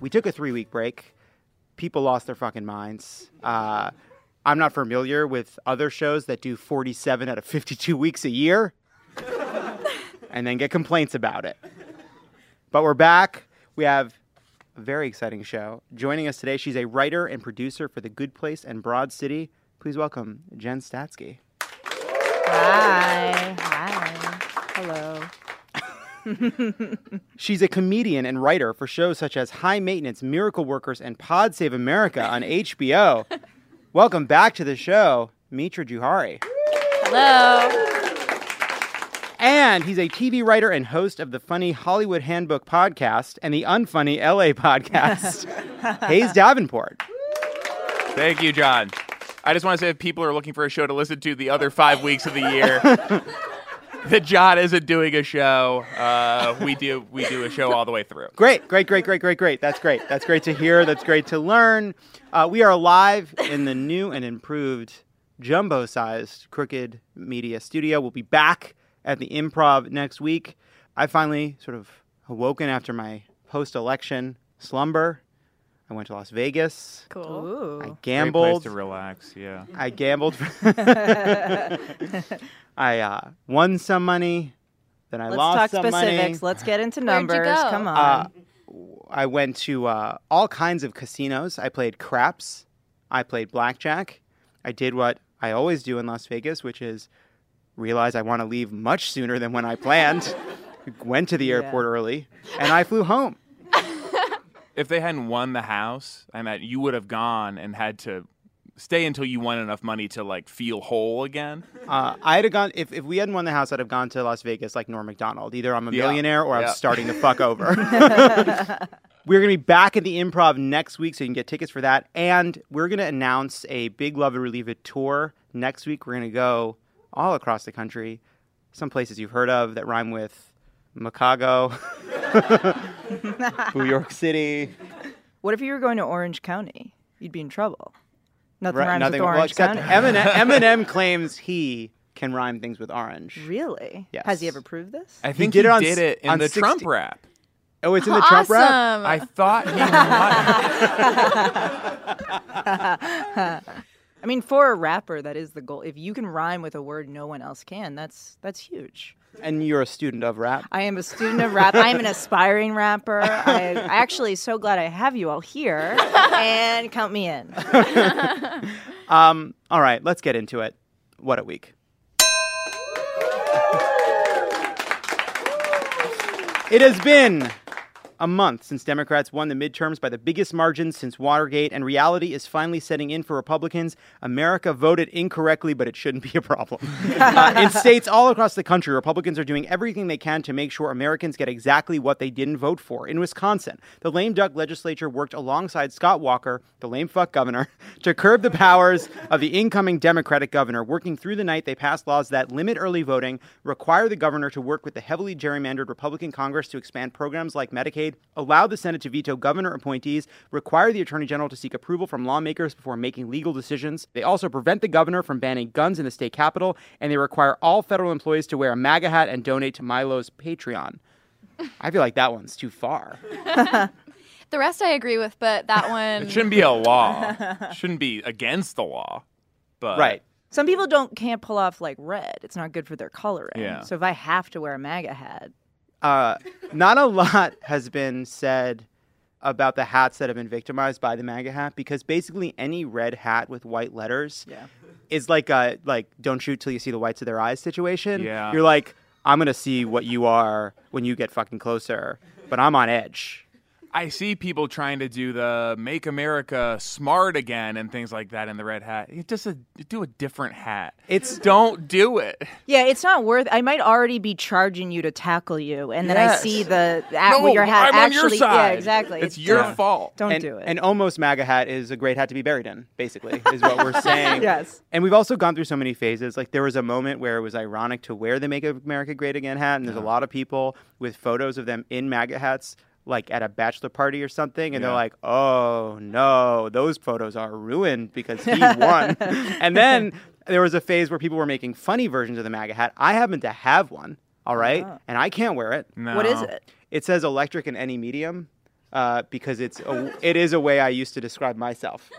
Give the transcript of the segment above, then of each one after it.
we took a three week break. People lost their fucking minds. Uh, I'm not familiar with other shows that do 47 out of 52 weeks a year and then get complaints about it. But we're back. We have a very exciting show. Joining us today, she's a writer and producer for The Good Place and Broad City. Please welcome Jen Statsky. Hi. Hi. Hello. She's a comedian and writer for shows such as High Maintenance, Miracle Workers, and Pod Save America on HBO. Welcome back to the show, Mitra Jouhari. Hello. And he's a TV writer and host of the funny Hollywood Handbook podcast and the unfunny LA podcast, Hayes Davenport. Thank you, Jon. I just want to say if people are looking for a show to listen to the other five weeks of the year, that John isn't doing a show. Uh, we do we do a show all the way through. Great, great, great, great, great, great. That's great. That's great to hear. That's great to learn. Uh, we are live in the new and improved jumbo sized Crooked Media Studio. We'll be back at the improv next week. I finally sort of awoken after my post election slumber. I went to Las Vegas. Cool. I Great place gambled. to relax. Yeah. I gambled. I uh, won some money. Then I lost the money. Let's lost talk some specifics. money. Let's get into Where'd you numbers. go? Come on. Uh, I went to uh, all kinds of casinos. I played craps. I played blackjack. I did what I always do in Las Vegas, which is realize I want to leave much sooner than when I planned. went to the Yeah. airport early, and I flew home. If they hadn't won the house, I mean, you would have gone and had to stay until you won enough money to like feel whole again. Uh, I'd have gone if, if we hadn't won the house. I'd have gone to Las Vegas like Norm Macdonald. Either I'm a Yeah. millionaire or Yeah. I'm starting to fuck over. we're gonna be back at the Improv next week, so you can get tickets for that. And we're gonna announce a Big Love It or Leave It tour next week. We're gonna go all across the country, some places you've heard of that rhyme with Chicago, New York City. what if you were going to Orange County? You'd be in trouble. Nothing Right, rhymes nothing. with Well, Orange except County. Eminem, Eminem claims he can rhyme things with orange. Really? Yes. Has he ever proved this? I think did he it on did it in on the 60 Trump rap. Oh, it's in the Trump rap. I thought he might. I mean, for a rapper, that is the goal. If you can rhyme with a word no one else can, that's that's huge. And you're a student of rap. I am a student of rap. I am an aspiring rapper. I, I actually so glad I have you all here, and count me in. Um, all right, let's get into it. What a week. It has been a month since Democrats won the midterms by the biggest margins since Watergate, and reality is finally setting in for Republicans. America voted incorrectly, but it shouldn't be a problem. Uh, in states all across the country, Republicans are doing everything they can to make sure Americans get exactly what they didn't vote for. In Wisconsin, the lame duck legislature worked alongside Scott Walker, the lame fuck governor, to curb the powers of the incoming Democratic governor. Working through the night, they passed laws that limit early voting, require the governor to work with the heavily gerrymandered Republican Congress to expand programs like Medicaid, allow the Senate to veto governor appointees, require the Attorney General to seek approval from lawmakers before making legal decisions. They also prevent the governor from banning guns in the state capitol, and they require all federal employees to wear a MAGA hat and donate to Milo's Patreon. I feel like that one's too far. The rest I agree with, but that one. It shouldn't be a law. It shouldn't be against the law. But Right. Some people don't can't pull off like red. It's not good for their coloring. Yeah. So if I have to wear a MAGA hat, uh, not a lot has been said about the hats that have been victimized by the MAGA hat because basically any red hat with white letters Yeah. is like a like don't shoot till you see the whites of their eyes situation. Yeah. You're like, I'm gonna see what you are when you get fucking closer, but I'm on edge. I see people trying to do the "Make America Smart Again" and things like that in the red hat. You just a, do a different hat. It's- don't do it. Yeah, it's not worth. I might already be charging you to tackle you, and then I see the at, No, your hat I'm on actually. your side. Yeah, exactly. It's your Yeah. fault. Don't and, do it. And almost MAGA hat is a great hat to be buried in, basically, is what we're saying. Yes. And we've also gone through so many phases. Like there was a moment where it was ironic to wear the Make America Great Again hat, and there's a lot of people with photos of them in MAGA hats, like at a bachelor party or something, and they're like, "Oh no, those photos are ruined because he won." and then there was a phase where people were making funny versions of the MAGA hat. I happen to have one, all right, and I can't wear it. no. What is it? It says electric in any medium uh, because it's a, it is a way I used to describe myself.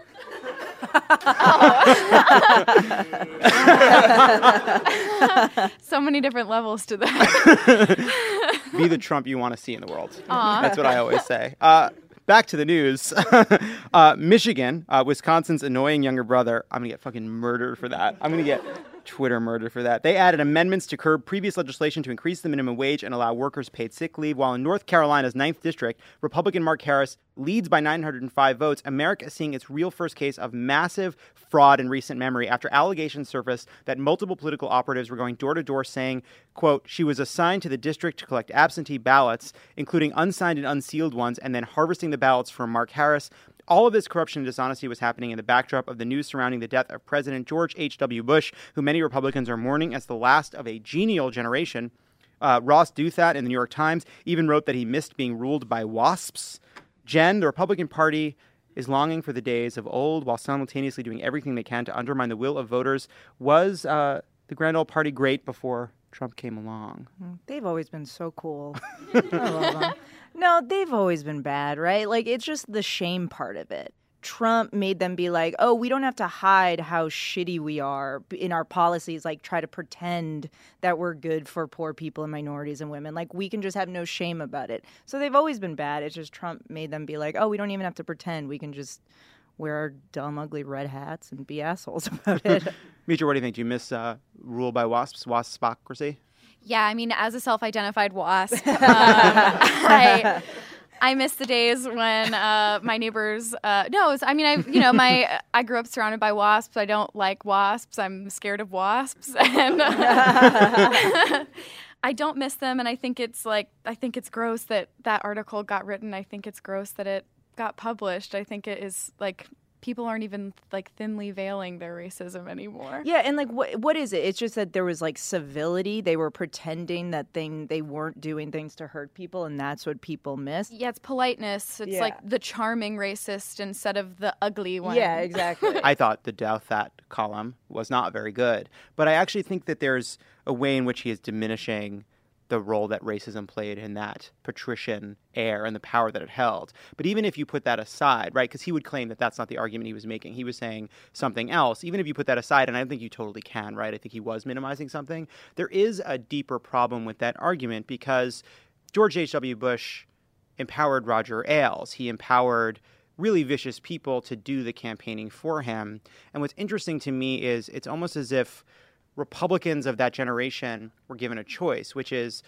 So many different levels to that. Be the Trump you want to see in the world. That's what I always say. Uh, back to the news. uh, Michigan, uh, Wisconsin's annoying younger brother. I'm gonna get fucking murdered for that. I'm gonna get Twitter murder for that. They added amendments to curb previous legislation to increase the minimum wage and allow workers paid sick leave. While in North Carolina's 9th district, Republican Mark Harris leads by 905 votes. America is seeing its real first case of massive fraud in recent memory after allegations surfaced that multiple political operatives were going door to door saying, quote, she was assigned to the district to collect absentee ballots, including unsigned and unsealed ones, and then harvesting the ballots from Mark Harris. All of this corruption and dishonesty was happening in the backdrop of the news surrounding the death of President George H.W. Bush, who many Republicans are mourning as the last of a genial generation. Uh, Ross Douthat in the New York Times even wrote that he missed being ruled by wasps. Jen, the Republican Party is longing for the days of old while simultaneously doing everything they can to undermine the will of voters. Was uh, the Grand Old Party great before Trump came along? Mm, they've always been so cool. I love them. No, they've always been bad, right? Like it's just the shame part of it. Trump made them be like, "Oh, we don't have to hide how shitty we are in our policies, like try to pretend that we're good for poor people and minorities and women. Like we can just have no shame about it." So they've always been bad. It's just Trump made them be like, "Oh, we don't even have to pretend. We can just wear our dumb ugly red hats and be assholes about it." Mitra, what do you think? Do you miss uh, rule by wasps, waspocracy? yeah, I mean, as a self-identified wasp, uh, I, I miss the days when uh, my neighbors. Uh, no, I mean, I you know my I grew up surrounded by wasps. I don't like wasps. I'm scared of wasps, and I don't miss them. And I think it's like I think it's gross that that article got written. I think it's gross that it got published. I think it is like people aren't even like thinly veiling their racism anymore. Yeah, and like what what is it? It's just that there was like civility. They were pretending that thing they weren't doing things to hurt people and that's what people miss. Yeah, it's politeness. It's Yeah. like the charming racist instead of the ugly one. Yeah, exactly. I thought the Douthat column was not very good, but I actually think that there's a way in which he is diminishing the role that racism played in that patrician air and the power that it held. But even if you put that aside, right, because he would claim that that's not the argument he was making, he was saying something else. Even if you put that aside, and I think you totally can, right, I think he was minimizing something, there is a deeper problem with that argument because George H.W. Bush empowered Roger Ailes. He empowered really vicious people to do the campaigning for him. And what's interesting to me is it's almost as if Republicans of that generation were given a choice, which is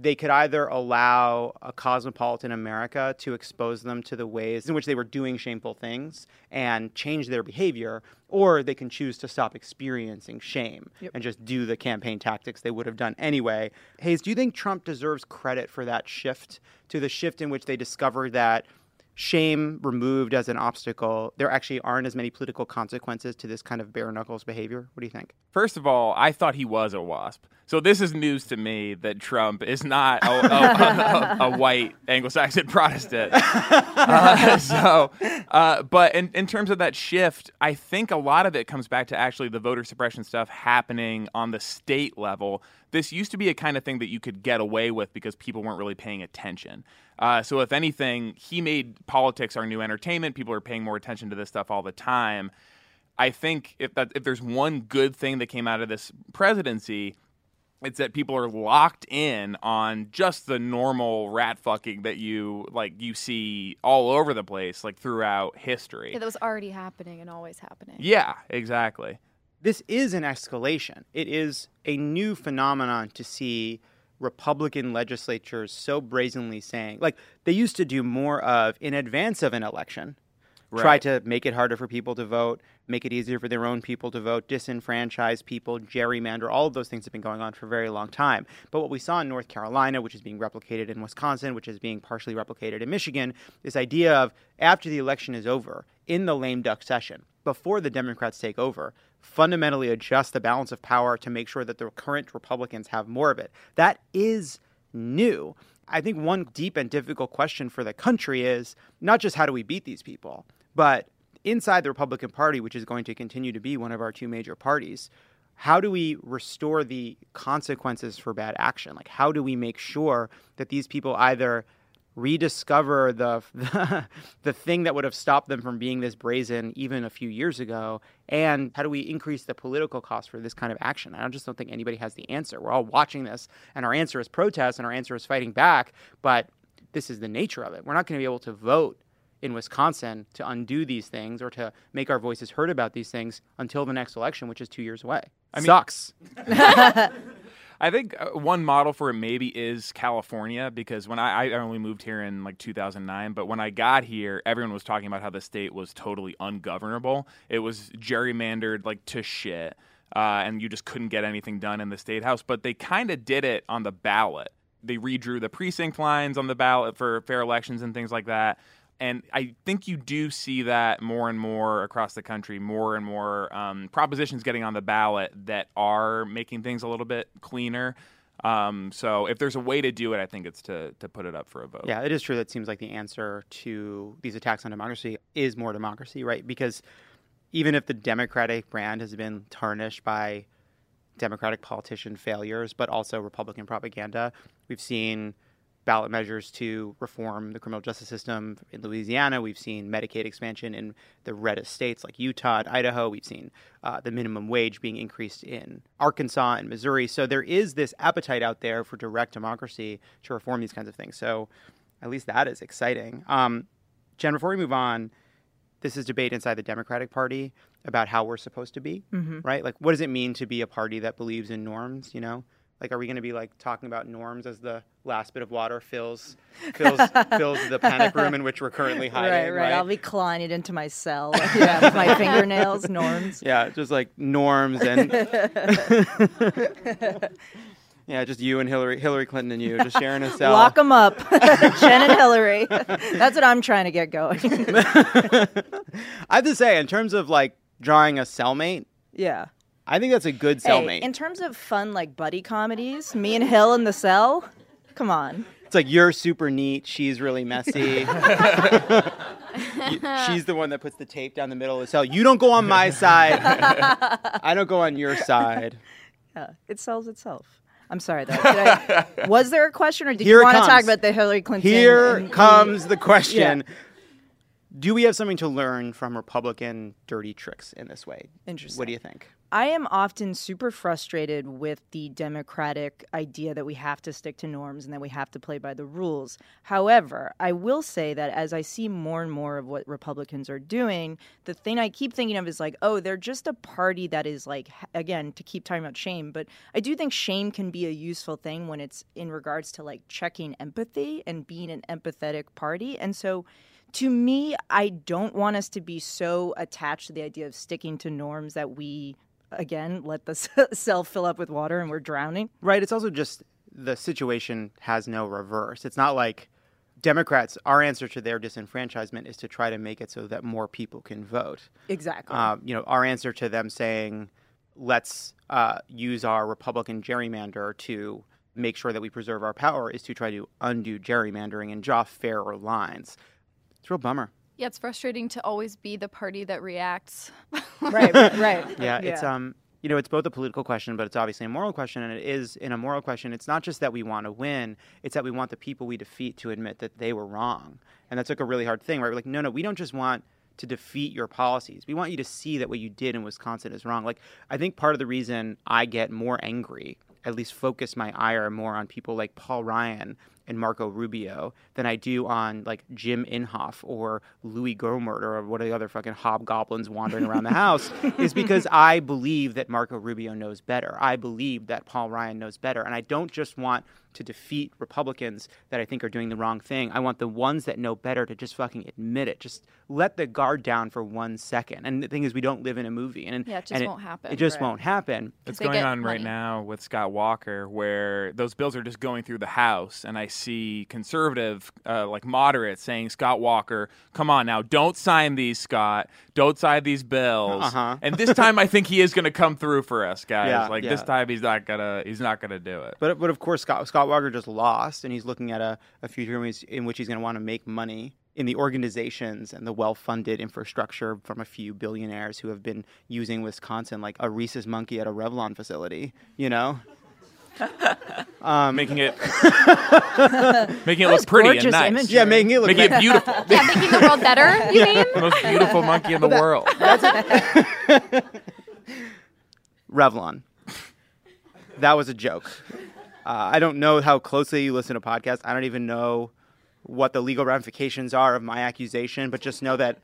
they could either allow a cosmopolitan America to expose them to the ways in which they were doing shameful things and change their behavior, or they can choose to stop experiencing shame and just do the campaign tactics they would have done anyway. Hayes, do you think Trump deserves credit for that shift to the shift in which they discovered that shame removed as an obstacle, there actually aren't as many political consequences to this kind of bare knuckles behavior? What do you think? First of all, I thought he was a wasp. So this is news to me that Trump is not a, a, a, a white Anglo-Saxon Protestant. Uh, so, uh, but in, in terms of that shift, I think a lot of it comes back to actually the voter suppression stuff happening on the state level. This used to be a kind of thing that you could get away with because people weren't really paying attention. Uh, so, if anything, he made politics our new entertainment. People are paying more attention to this stuff all the time. I think if that if there's one good thing that came out of this presidency, it's that people are locked in on just the normal rat fucking that you like you see all over the place, like throughout history. Yeah, that was already happening and always happening. Yeah, exactly. This is an escalation. It is a new phenomenon to see Republican legislatures so brazenly saying, like, they used to do more of in advance of an election, try to make it harder for people to vote, make it easier for their own people to vote, disenfranchise people, gerrymander. All of those things have been going on for a very long time. But what we saw in North Carolina, which is being replicated in Wisconsin, which is being partially replicated in Michigan, this idea of after the election is over, in the lame duck session, before the Democrats take over, fundamentally adjust the balance of power to make sure that the current Republicans have more of it. That is new. I think one deep and difficult question for the country is not just how do we beat these people, but inside the Republican Party, which is going to continue to be one of our two major parties, how do we restore the consequences for bad action? Like, how do we make sure that these people either rediscover the, the the thing that would have stopped them from being this brazen even a few years ago? And how do we increase the political cost for this kind of action? I just don't think anybody has the answer. We're all watching this and our answer is protest and our answer is fighting back but this is the nature of it. We're not going to be able to vote in Wisconsin to undo these things or to make our voices heard about these things until the next election, which is two years away. I mean- Sucks. I think uh, one model for it maybe is California because when I, I only moved here in like 2009, but when I got here, everyone was talking about how the state was totally ungovernable. It was gerrymandered like to shit, uh, and you just couldn't get anything done in the state house. But they kind of did it on the ballot. They redrew the precinct lines on the ballot for fair elections and things like that. And I think you do see that more and more across the country, more and more um, propositions getting on the ballot that are making things a little bit cleaner. Um, so if there's a way to do it, I think it's to to put it up for a vote. Yeah, it is true. That seems like the answer to these attacks on democracy is more democracy, right? Because even if the Democratic brand has been tarnished by Democratic politician failures, but also Republican propaganda, we've seen ballot measures to reform the criminal justice system in Louisiana. We've seen Medicaid expansion in the reddest states like Utah and Idaho. We've seen uh, the minimum wage being increased in Arkansas and Missouri. So there is this appetite out there for direct democracy to reform these kinds of things. So at least that is exciting. Um, Jen, before we move on, this is debate inside the Democratic Party about how we're supposed to be, right? Like, what does it mean to be a party that believes in norms? You know, like, are we going to be like talking about norms as the last bit of water fills fills fills the panic room in which we're currently hiding? right, right, I'll be clawing it into my cell. yeah, with my fingernails, norms. yeah, just like norms and yeah, just you and Hillary, Hillary Clinton and you, just sharing a cell. Lock them up, Jen and Hillary. That's what I'm trying to get going. I have to say, in terms of like drawing a cellmate, yeah. I think that's a good Hey, cellmate. in terms of fun, like buddy comedies, me and Hill in the cell. Come on. It's like you're super neat. She's really messy. She's the one that puts the tape down the middle of the cell. You don't go on my side. I don't go on your side. Yeah, it sells itself. I'm sorry though. Did I, was there a question, or did Here you want to talk about the Hillary Clinton? Here and- comes the question. Do we have something to learn from Republican dirty tricks in this way? Interesting. What do you think? I am often super frustrated with the democratic idea that we have to stick to norms and that we have to play by the rules. However, I will say that as I see more and more of what Republicans are doing, the thing I keep thinking of is like, oh, they're just a party that is like, again, to keep talking about shame, but I do think shame can be a useful thing when it's in regards to like checking empathy and being an empathetic party. And so, to me, I don't want us to be so attached to the idea of sticking to norms that we, again, let the cell fill up with water and we're drowning. Right. It's also just the situation has no reverse. It's not like Democrats, our answer to their disenfranchisement is to try to make it so that more people can vote. Exactly. Um, you know, our answer to them saying, let's uh, use our Republican gerrymander to make sure that we preserve our power is to try to undo gerrymandering and draw fairer lines. It's a real bummer. Yeah, it's frustrating to always be the party that reacts. right, right, right. Yeah, it's um, you know, it's both a political question, but it's obviously a moral question. And it is in a moral question. It's not just that we want to win; it's that we want the people we defeat to admit that they were wrong. And that's like a really hard thing, right? We're like, no, no, we don't just want to defeat your policies. We want you to see that what you did in Wisconsin is wrong. Like, I think part of the reason I get more angry, at least focus my ire more on people like Paul Ryan and Marco Rubio than I do on like Jim Inhofe or Louis Gohmert or what are the other fucking hobgoblins wandering around the house is because I believe that Marco Rubio knows better. I believe that Paul Ryan knows better. And I don't just want to defeat Republicans that I think are doing the wrong thing. I want the ones that know better to just fucking admit it. Just let the guard down for one second. And the thing is, we don't live in a movie, and Yeah, it just and won't happen. It just Right. won't happen. It's going get on right now with Scott Walker, where those bills are just going through the House, and I see conservative, uh, like moderates, saying, "Scott Walker, come on now, don't sign these, Scott. Don't sign these bills." Uh-huh. And this time, I think he is going to come through for us, guys. Yeah, like yeah. this time, he's not gonna, he's not gonna do it. But but of course, Scott Scott Walker just lost, and he's looking at a, a future in which, he's going to want to make money in the organizations and the well-funded infrastructure from a few billionaires who have been using Wisconsin like a rhesus monkey at a Revlon facility. You know, um, making it, making it look pretty and nice. imagery. yeah, making it look Making like it beautiful. Yeah, making the world better. You mean? the most beautiful monkey in the world. Revlon. That was a joke. Uh, I don't know how closely you listen to podcasts. I don't even know what the legal ramifications are of my accusation, but just know that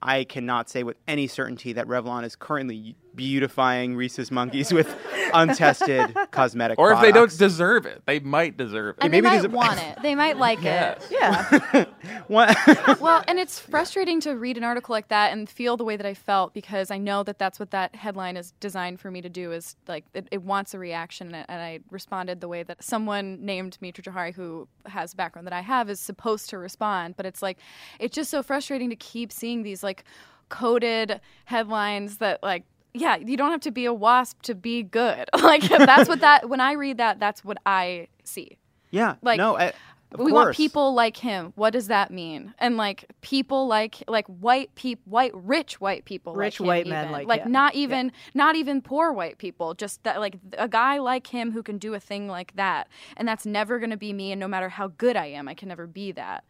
I cannot say with any certainty that Revlon is currently beautifying rhesus monkeys with untested cosmetic Or if they don't deserve it, they might deserve it. And maybe they these might are- want it. They might like Yes. it. Yeah. Well, and it's frustrating to read an article like that and feel the way that I felt because I know that that's what that headline is designed for me to do is like it, it wants a reaction and, and I responded the way that someone named Mitra Jouhari who has a background that I have is supposed to respond, but it's like it's just so frustrating to keep seeing these like coded headlines that like yeah, you don't have to be a wasp to be good. like that's what that when I read that that's what I see yeah, Like, no, I, of we want people like him. What does that mean? And like people like like white people, white rich white people, Rich like him white men even. like him. not even not even poor white people. Just that like a guy like him who can do a thing like that, and that's never going to be me. And no matter how good I am, I can never be that.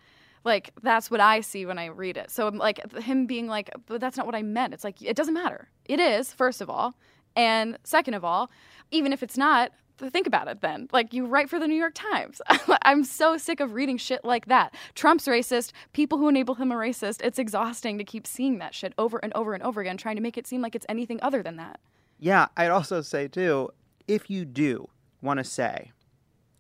Like that's what I see when I read it. So like him being like, but that's not what I meant. It's like it doesn't matter. It is first of all, and second of all, even if it's not, think about it then. Like you write for the New York Times. I'm so sick of reading shit like that. Trump's racist. People who enable him are racist. It's exhausting to keep seeing that shit over and over and over again, trying to make it seem like it's anything other than that. Yeah, I'd also say too, if you do want to say,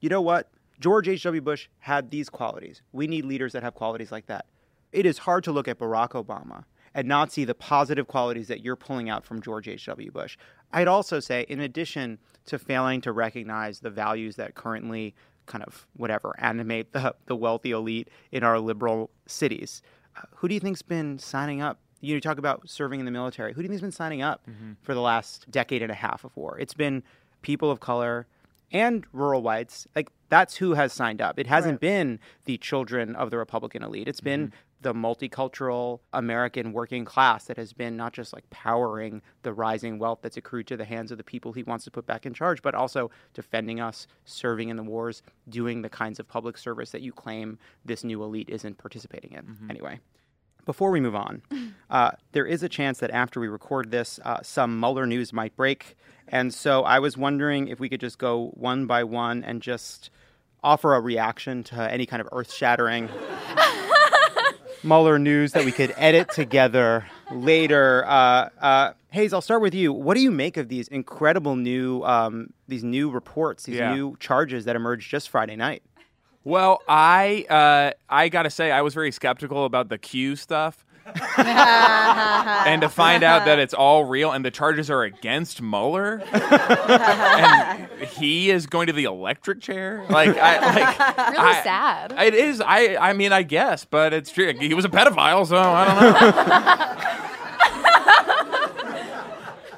you know what, George H.W. Bush had these qualities. We need leaders that have qualities like that. It is hard to look at Barack Obama and not see the positive qualities that you're pulling out from George H.W. Bush. I'd also say, in addition to failing to recognize the values that currently kind of whatever animate the, the wealthy elite in our liberal cities, uh, who do you think's been signing up? You talk about serving in the military. Who do you think's been signing up for the last decade and a half of war? It's been people of color and rural whites. Like that's who has signed up. It hasn't been the children of the Republican elite. It's been the multicultural American working class that has been not just like powering the rising wealth that's accrued to the hands of the people he wants to put back in charge, but also defending us, serving in the wars, doing the kinds of public service that you claim this new elite isn't participating in. Anyway. Before we move on, uh, there is a chance that after we record this, uh, some Mueller news might break. And so I was wondering if we could just go one by one and just offer a reaction to any kind of earth shattering Mueller news that we could edit together later. Uh, uh, Hayes, I'll start with you. What do you make of these incredible new um, these new reports, these Yeah. new charges that emerged just Friday night? Well, I uh, I gotta say I was very skeptical about the Q stuff, and to find out that it's all real and the charges are against Mueller, and he is going to the electric chair. Like I like Really I- sad. It is. I I mean I guess, but it's true. He was a pedophile, so I don't know.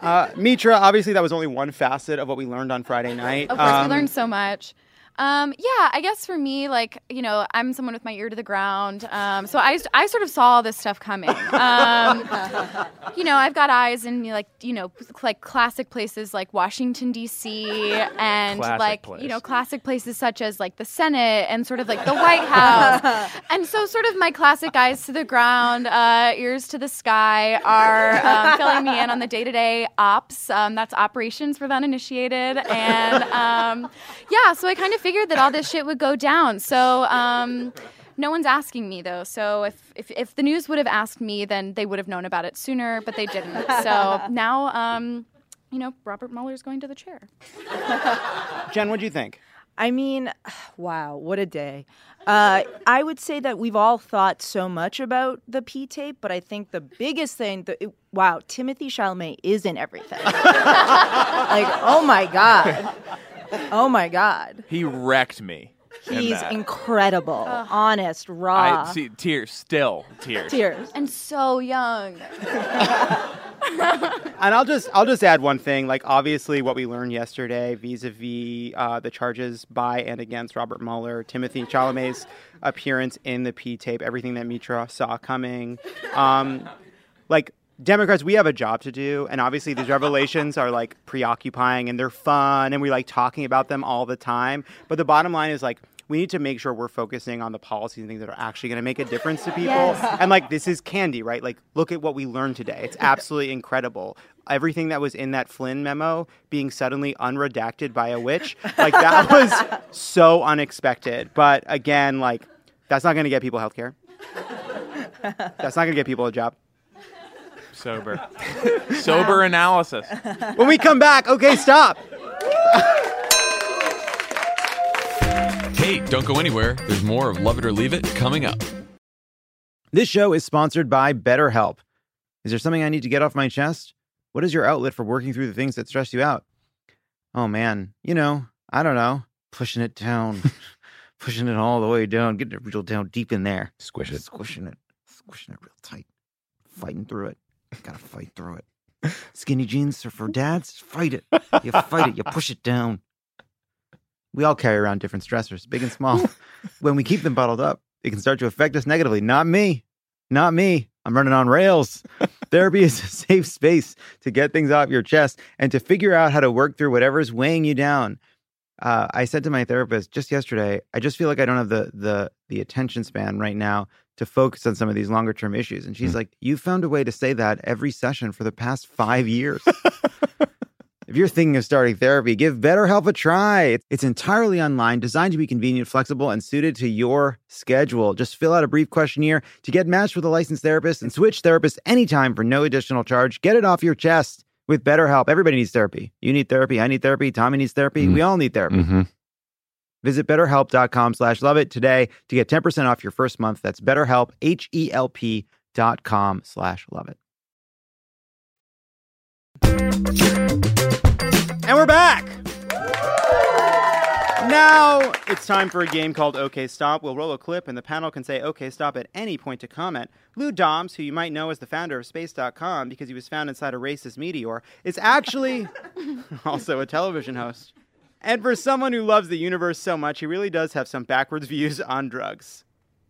Uh, Mitra, obviously that was only one facet of what we learned on Friday night. Of course, Um, we learned so much. Um, yeah, I guess for me, like you know, I'm someone with my ear to the ground, um, so I, I sort of saw all this stuff coming. Um, you know, I've got eyes in like you know like classic places like Washington D.C. and Classic like place. you know classic places such as like the Senate and sort of like the White House. and so, sort of my classic eyes to the ground, uh, ears to the sky are um, filling me in on the day-to-day ops. Um, that's operations for the uninitiated, and um, yeah, so I kind of figured that all this shit would go down. So. Um, no one's asking me though, so if, if if the news would have asked me, then they would have known about it sooner, but they didn't. So now, um, you know, Robert Mueller's going to the chair. Jen, what do you think? I mean, wow, what a day. Uh, I would say that we've all thought so much about the P tape, but I think the biggest thing, that, wow, Timothée Chalamet is in everything. like, oh my God. Oh my God. He wrecked me. in He's that. incredible, honest, raw. I see tears, still tears. Tears. And so young. And I'll just I'll just add one thing. Like obviously, what we learned yesterday, vis-a-vis uh, the charges by and against Robert Mueller, Timothée Chalamet's appearance in the P tape, everything that Mitra saw coming. Um, like Democrats, we have a job to do, and obviously these revelations are like preoccupying and they're fun, and we like talking about them all the time. But the bottom line is like. We need to make sure we're focusing on the policies and things that are actually going to make a difference to people. Yes. And like this is candy, right? Like look at what we learned today. It's absolutely incredible. Everything that was in that Flynn memo being suddenly unredacted by a witch, like that was so unexpected. But again, like that's not going to get people health care. That's not going to get people a job. Sober. Sober analysis. When we come back, okay, stop. Hey, don't go anywhere. There's more of Love It or Leave It coming up. This show is sponsored by BetterHelp. Is there something I need to get off my chest? What is your outlet for working through the things that stress you out? Oh man, you know, I don't know, pushing it down, pushing it all the way down, getting it real down deep in there. Squish it. Squishing it, squishing it real tight, fighting through it. Gotta fight through it. Skinny jeans are for dads. Fight it. You fight it. You push it down. We all carry around different stressors, big and small. when we keep them bottled up, it can start to affect us negatively. Not me. Not me. I'm running on rails. Therapy is a safe space to get things off your chest and to figure out how to work through whatever's weighing you down. Uh, I said to my therapist just yesterday, I just feel like I don't have the the the attention span right now to focus on some of these longer term issues. And she's like, "You found a way to say that every session for the past five years." If you're thinking of starting therapy, give BetterHelp a try. It's- entirely online, designed to be convenient, flexible, and suited to your schedule. Just fill out a brief questionnaire to get matched with a licensed therapist and switch therapists anytime for no additional charge. Get it off your chest with BetterHelp. Everybody needs therapy. You need therapy. I need therapy. Tommy needs therapy. We all need therapy. Mm-hmm. Visit betterhelp.com slash love it today to get 10% off your first month. That's betterhelp, H-E-L-P dot com slash love it. And we're back. Now it's time for a game called OK Stop. We'll roll a clip and the panel can say OK Stop at any point to comment. Lou Dobbs, who you might know as the founder of Space.com because he was found inside a racist meteor, is actually also a television host. And for someone who loves the universe so much, he really does have some backwards views on drugs.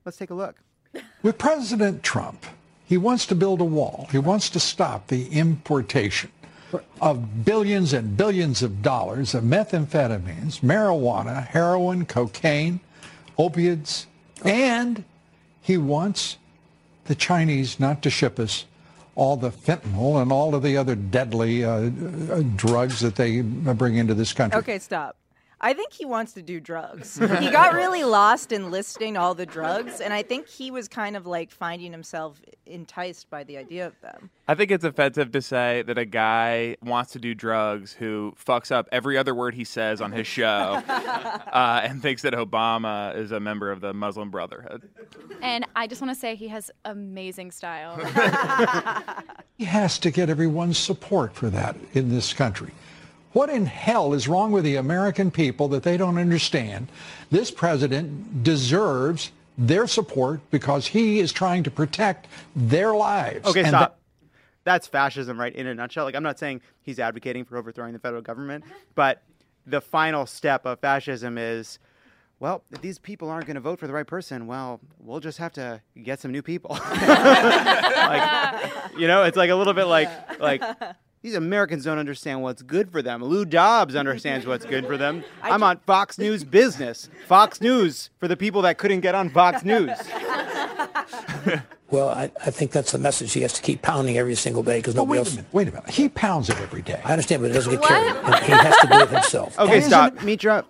Let's take a look. With President Trump, he wants to build a wall. He wants to stop the importation of billions and billions of dollars of methamphetamines, marijuana, heroin, cocaine, opiates, and he wants the Chinese not to ship us all the fentanyl and all of the other deadly uh, uh, drugs that they bring into this country. Okay, stop. I think he wants to do drugs. he got really lost in listing all the drugs, and I think he was kind of like finding himself enticed by the idea of them. I think it's offensive to say that a guy wants to do drugs who fucks up every other word he says on his show uh, and thinks that Obama is a member of the Muslim Brotherhood. And I just want to say he has amazing style. He has to get everyone's support for that in this country. What in hell is wrong with the American people that they don't understand? This president deserves their support because he is trying to protect their lives. Okay, And stop. That's fascism, right? In a nutshell. Like, I'm not saying he's advocating for overthrowing the federal government, but the final step of fascism is, well, if these people aren't going to vote for the right person, well, we'll just have to get some new people. like, you know, it's like a little bit like, like. These Americans don't understand what's good for them. Lou Dobbs understands what's good for them. I'm on Fox News Business. Fox News for the people that couldn't get on Fox News. Well, I, I think that's the message he has to keep pounding every single day because But nobody wait a else. minute, wait a minute. He pounds it every day. I understand, but it doesn't get carried. And He has to do it himself. Okay, isn't stop. Mitra,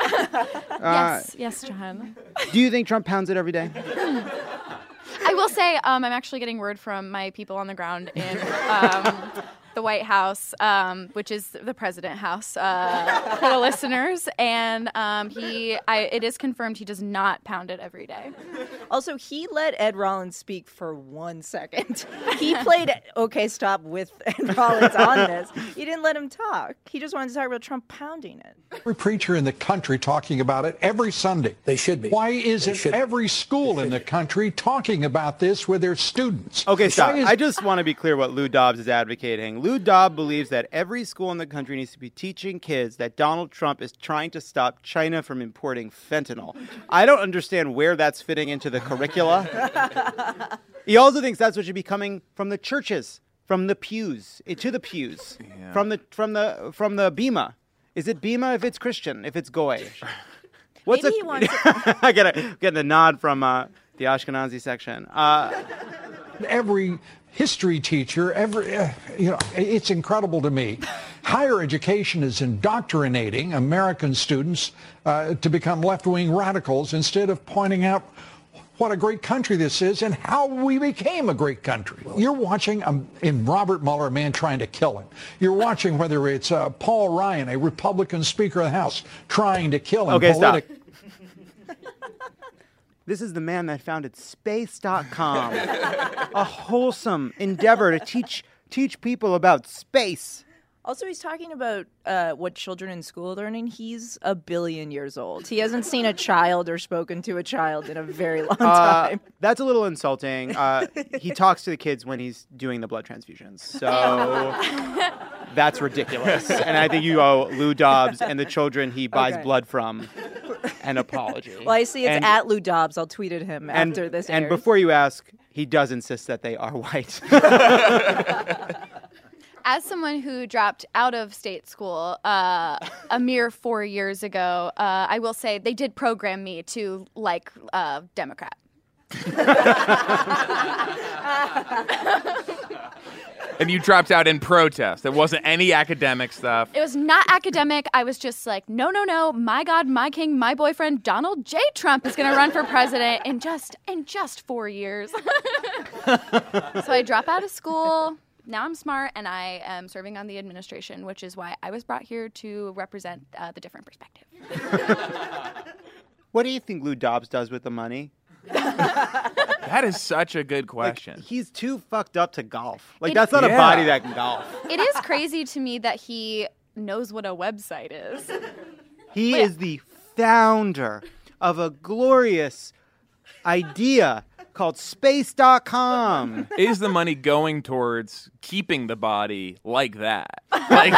yes, yes, Jon. do you think Trump pounds it every day? I will say um, I'm actually getting word from my people on the ground in um, the White House, um, which is the President House uh, for the listeners, and um, he, I, it is confirmed he does not pound it every day. Also, he let Ed Rollins speak for one second. He played OK Stop with Ed Rollins on this. He didn't let him talk. He just wanted to talk about Trump pounding it. Every preacher in the country talking about it every Sunday. They should be. Why isn't should. every school in the country talking about this with their students? Okay, stop. Is- I just want to be clear what Lou Dobbs is advocating. Lou Dobbs believes that every school in the country needs to be teaching kids that Donald Trump is trying to stop China from importing fentanyl. I don't understand where that's fitting into the curricula. he also thinks that's what should be coming from the churches, from the pews, eh, to the pews, from the from the from the bima. Is it bima if it's Christian? If it's goy? What's Maybe a- he wants I get a getting a nod from uh, the Ashkenazi section. Uh, every history teacher, every uh, you know, it's incredible to me. Higher education is indoctrinating American students uh, to become left-wing radicals instead of pointing out what a great country this is and how we became a great country. You're watching um, in Robert Mueller, a man trying to kill him. You're watching whether it's uh, Paul Ryan, a Republican Speaker of the House, trying to kill him. Okay, stop. This is the man that founded space.com, a wholesome endeavor to teach teach people about space. Also, he's talking about uh, what children in school are learning. He's a billion years old. He hasn't seen a child or spoken to a child in a very long Uh, time. that's a little insulting. Uh, he talks to the kids when he's doing the blood transfusions. So that's ridiculous. And I think you owe Lou Dobbs and the children he buys Okay. blood from an apology. well, I see it's and, at Lou Dobbs. I'll tweet at him and, after this And airs. before you ask, he does insist that they are white. As someone who dropped out of state school uh, a mere four years ago, uh, I will say they did program me to like uh, Democrat. And you dropped out in protest. It wasn't any academic stuff. It was not academic. I was just like, no, no, no. My God, my king, my boyfriend, Donald J. Trump is going to run for president in just in just four years. so I drop out of school. Now I'm smart, and I am serving on the administration, which is why I was brought here to represent uh, the different perspective. what do you think Lou Dobbs does with the money? That is such a good Like, question. he's too fucked up to golf. Like It- that's not a body that can golf. It is crazy to me that he knows what a website is. He Wait. is the founder of a glorious idea called space.com. is the money going towards keeping the body like that? Like,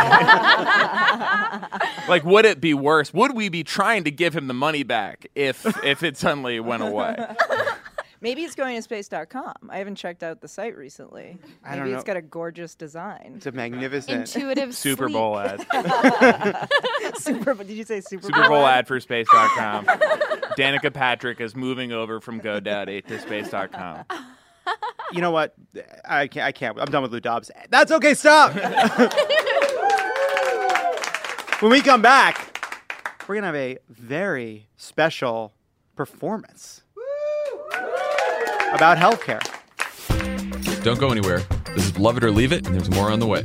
like, would it be worse? Would we be trying to give him the money back if if it suddenly went away? Maybe it's going to space.com. I haven't checked out the site recently. I Maybe don't it's know. got a gorgeous design. It's a magnificent. Intuitive Super sleep. Bowl ad. Super Bowl. Did you say Super, Super Bowl ad for space.com. Danica Patrick is moving over from GoDaddy to space.com. You know what? I can't. I can't. I'm done with Lou Dobbs. That's okay. Stop. when we come back, we're gonna have a very special performance about healthcare. Don't go anywhere. This is Love It or Leave It, and there's more on the way.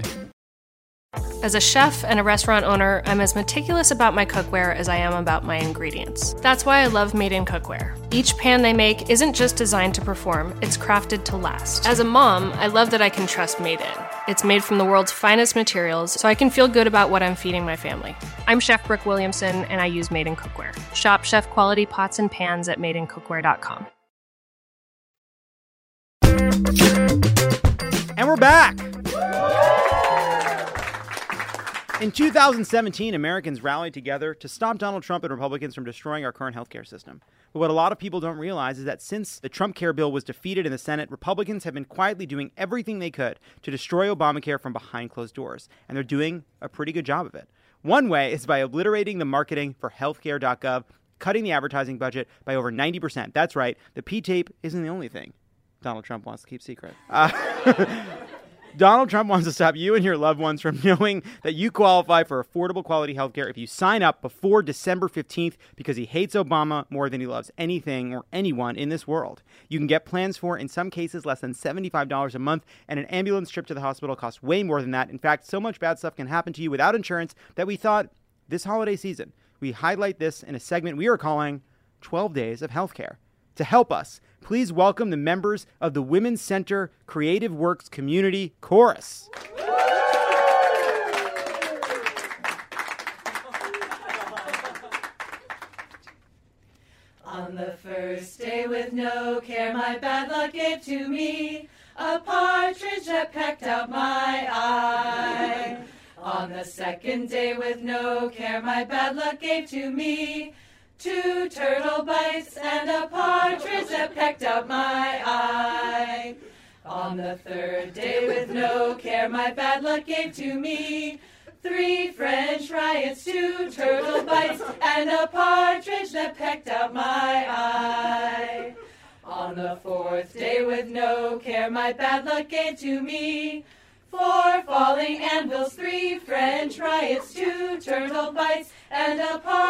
As a chef and a restaurant owner, I'm as meticulous about my cookware as I am about my ingredients. That's why I love Made in Cookware. Each pan they make isn't just designed to perform, it's crafted to last. As a mom, I love that I can trust Made in. It's made from the world's finest materials, so I can feel good about what I'm feeding my family. I'm Chef Brooke Williamson, and I use Made in Cookware. Shop chef quality pots and pans at madeincookware.com. And we're back. In 2017, Americans rallied together to stop Donald Trump and Republicans from destroying our current healthcare system. But what a lot of people don't realize is that since the Trump care bill was defeated in the Senate, Republicans have been quietly doing everything they could to destroy Obamacare from behind closed doors. And they're doing a pretty good job of it. One way is by obliterating the marketing for healthcare.gov, cutting the advertising budget by over 90%. That's right, the P tape isn't the only thing Donald Trump wants to keep secret. Uh, Donald Trump wants to stop you and your loved ones from knowing that you qualify for affordable quality health care if you sign up before December 15th because he hates Obama more than he loves anything or anyone in this world. You can get plans for, in some cases, less than $75 a month, and an ambulance trip to the hospital costs way more than that. In fact, so much bad stuff can happen to you without insurance that we thought this holiday season, we highlight this in a segment we are calling 12 Days of Healthcare. To help us, please welcome the members of the Women's Center Creative Works Community Chorus. On the first day with no care, my bad luck gave to me a partridge that pecked out my eye. On the second day with no care, my bad luck gave to me two turtle bites and a partridge that pecked out my eye. On the third day with no care, my bad luck gave to me three French riots, two turtle bites, and a partridge that pecked out my eye. On the fourth day with no care, my bad luck gave to me four falling anvils, three French riots, two turtle bites, and a partridge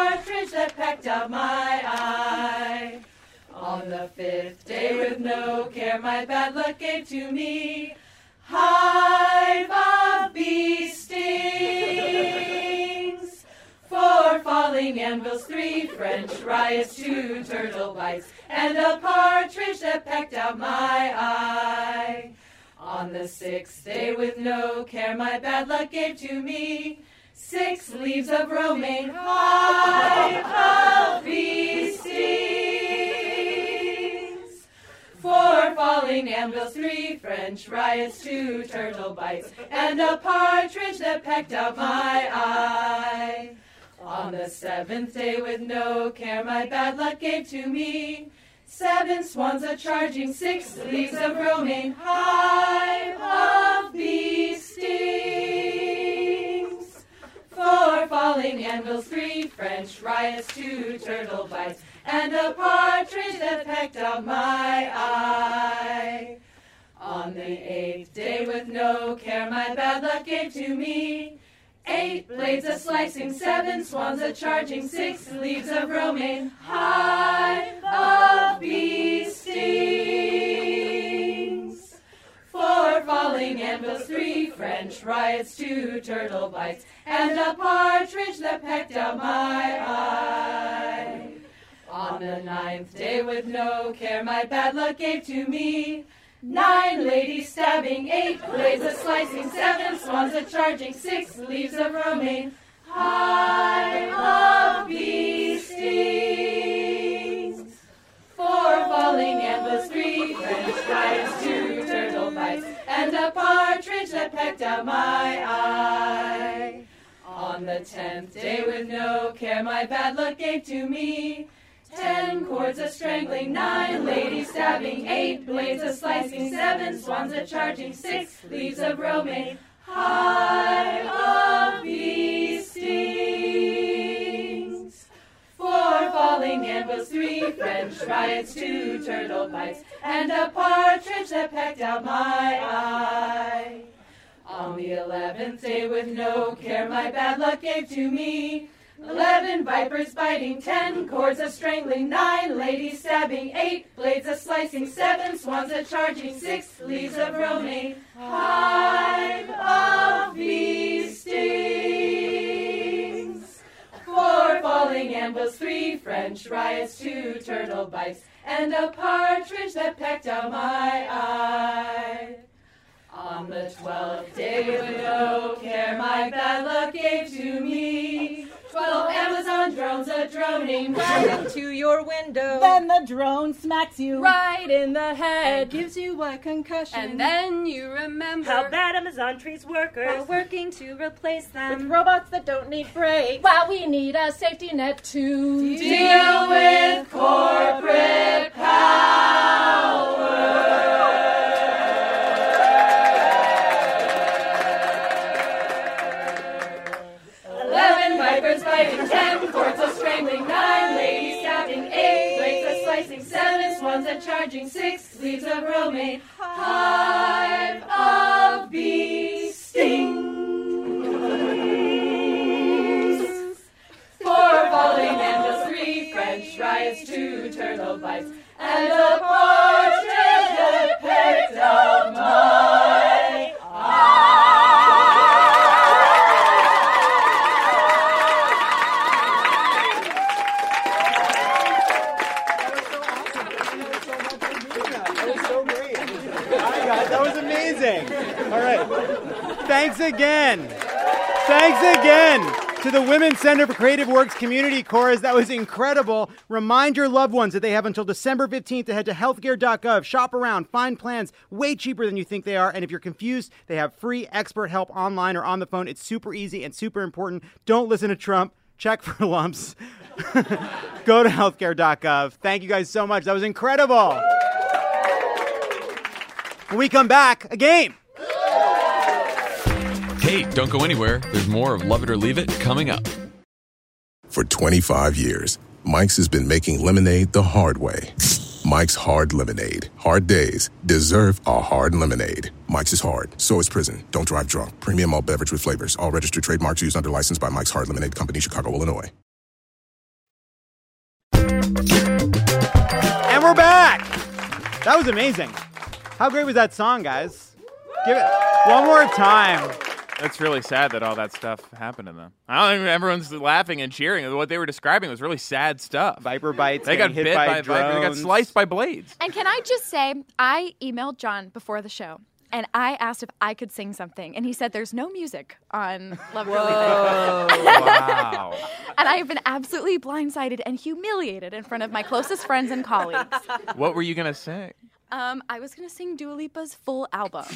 pecked out my eye. On the fifth day with no care, my bad luck gave to me hive of bee stings. Four falling anvils, three French riots, two turtle bites, and a partridge that pecked out my eye. On the sixth day with no care, my bad luck gave to me six leaves of romaine, hive of stings. Four falling anvils, three French riots, two turtle bites, and a partridge that pecked out my eye. On the seventh day with no care, my bad luck gave to me seven swans a charging, six leaves of romaine, hive of bee stings. Four falling anvils, three French riots, two turtle bites, and a partridge that pecked out my eye. On the eighth day with no care, my bad luck gave to me Eight blades a slicing, seven swans a charging, six leaves of romaine, high of bee stings. Falling anvils, three French riots, two turtle bites, and a partridge that pecked out my eye. On the ninth day with no care, my bad luck gave to me Nine ladies stabbing, eight blades a slicing, seven swans a charging, six leaves of romaine, hive of bee. Four falling anvils, three French riots, two that pecked out my eye. On the tenth day with no care, my bad luck gave to me Ten cords a strangling, nine ladies stabbing, eight blades a slicing, seven swans a charging, six leaves of romaine, hive of bee stings. Four falling anvils, three French riots, two turtle bites, and a partridge that pecked out my eye. On the eleventh day with no care, my bad luck gave to me Eleven vipers biting, ten cords a strangling, nine ladies stabbing, eight blades a slicing, seven swans a charging, six leaves of romaine, hive of bee stings. Four falling anvils, three French riots, two turtle bites, and a partridge that pecked out my eye. On the twelfth day with no care, my bad luck gave to me. Twelve Amazon drones a droning right up to your window. Then the drone smacks you right in the head, gives you a concussion, and then you remember how bad Amazon treats workers. We're working to replace them with robots that don't need brakes. While we need a safety net to deal, deal with corporate power. drones are charging six leaves of romaine. Hive of bee stings. Four falling and a three French fries, two turtle bites, and a again. Thanks again to the Women's Center for Creative Works Community Chorus. That was incredible. Remind your loved ones that they have until December 15th to head to healthcare.gov, shop around, find plans way cheaper than you think they are. And if you're confused, they have free expert help online or on the phone. It's super easy and super important. Don't listen to Trump. Check for lumps. Go to healthcare.gov. Thank you guys so much. That was incredible. When we come back, a game. Hey, don't go anywhere. There's more of Love It or Leave It coming up. For 25 years, Mike's has been making lemonade the hard way. Mike's Hard Lemonade. Hard days deserve a hard lemonade. Mike's is hard, so is prison. Don't drive drunk. Premium all beverage with flavors. All registered trademarks used under license by Mike's Hard Lemonade Company, Chicago, Illinois. And we're back. That was amazing. How great was that song, guys? Give it one more time. It's really sad that all that stuff happened to them. I don't even, everyone's laughing and cheering. What they were describing was really sad stuff. Viper bites. They got hit bit by, by, vipers. They got drones. sliced by blades. And can I just say, I emailed Jon before the show. And I asked if I could sing something, and he said there's no music on Love It or Leave It. Wow. And I have been absolutely blindsided and humiliated in front of my closest friends and colleagues. what were you gonna say? Um, I was going to sing Dua Lipa's full album.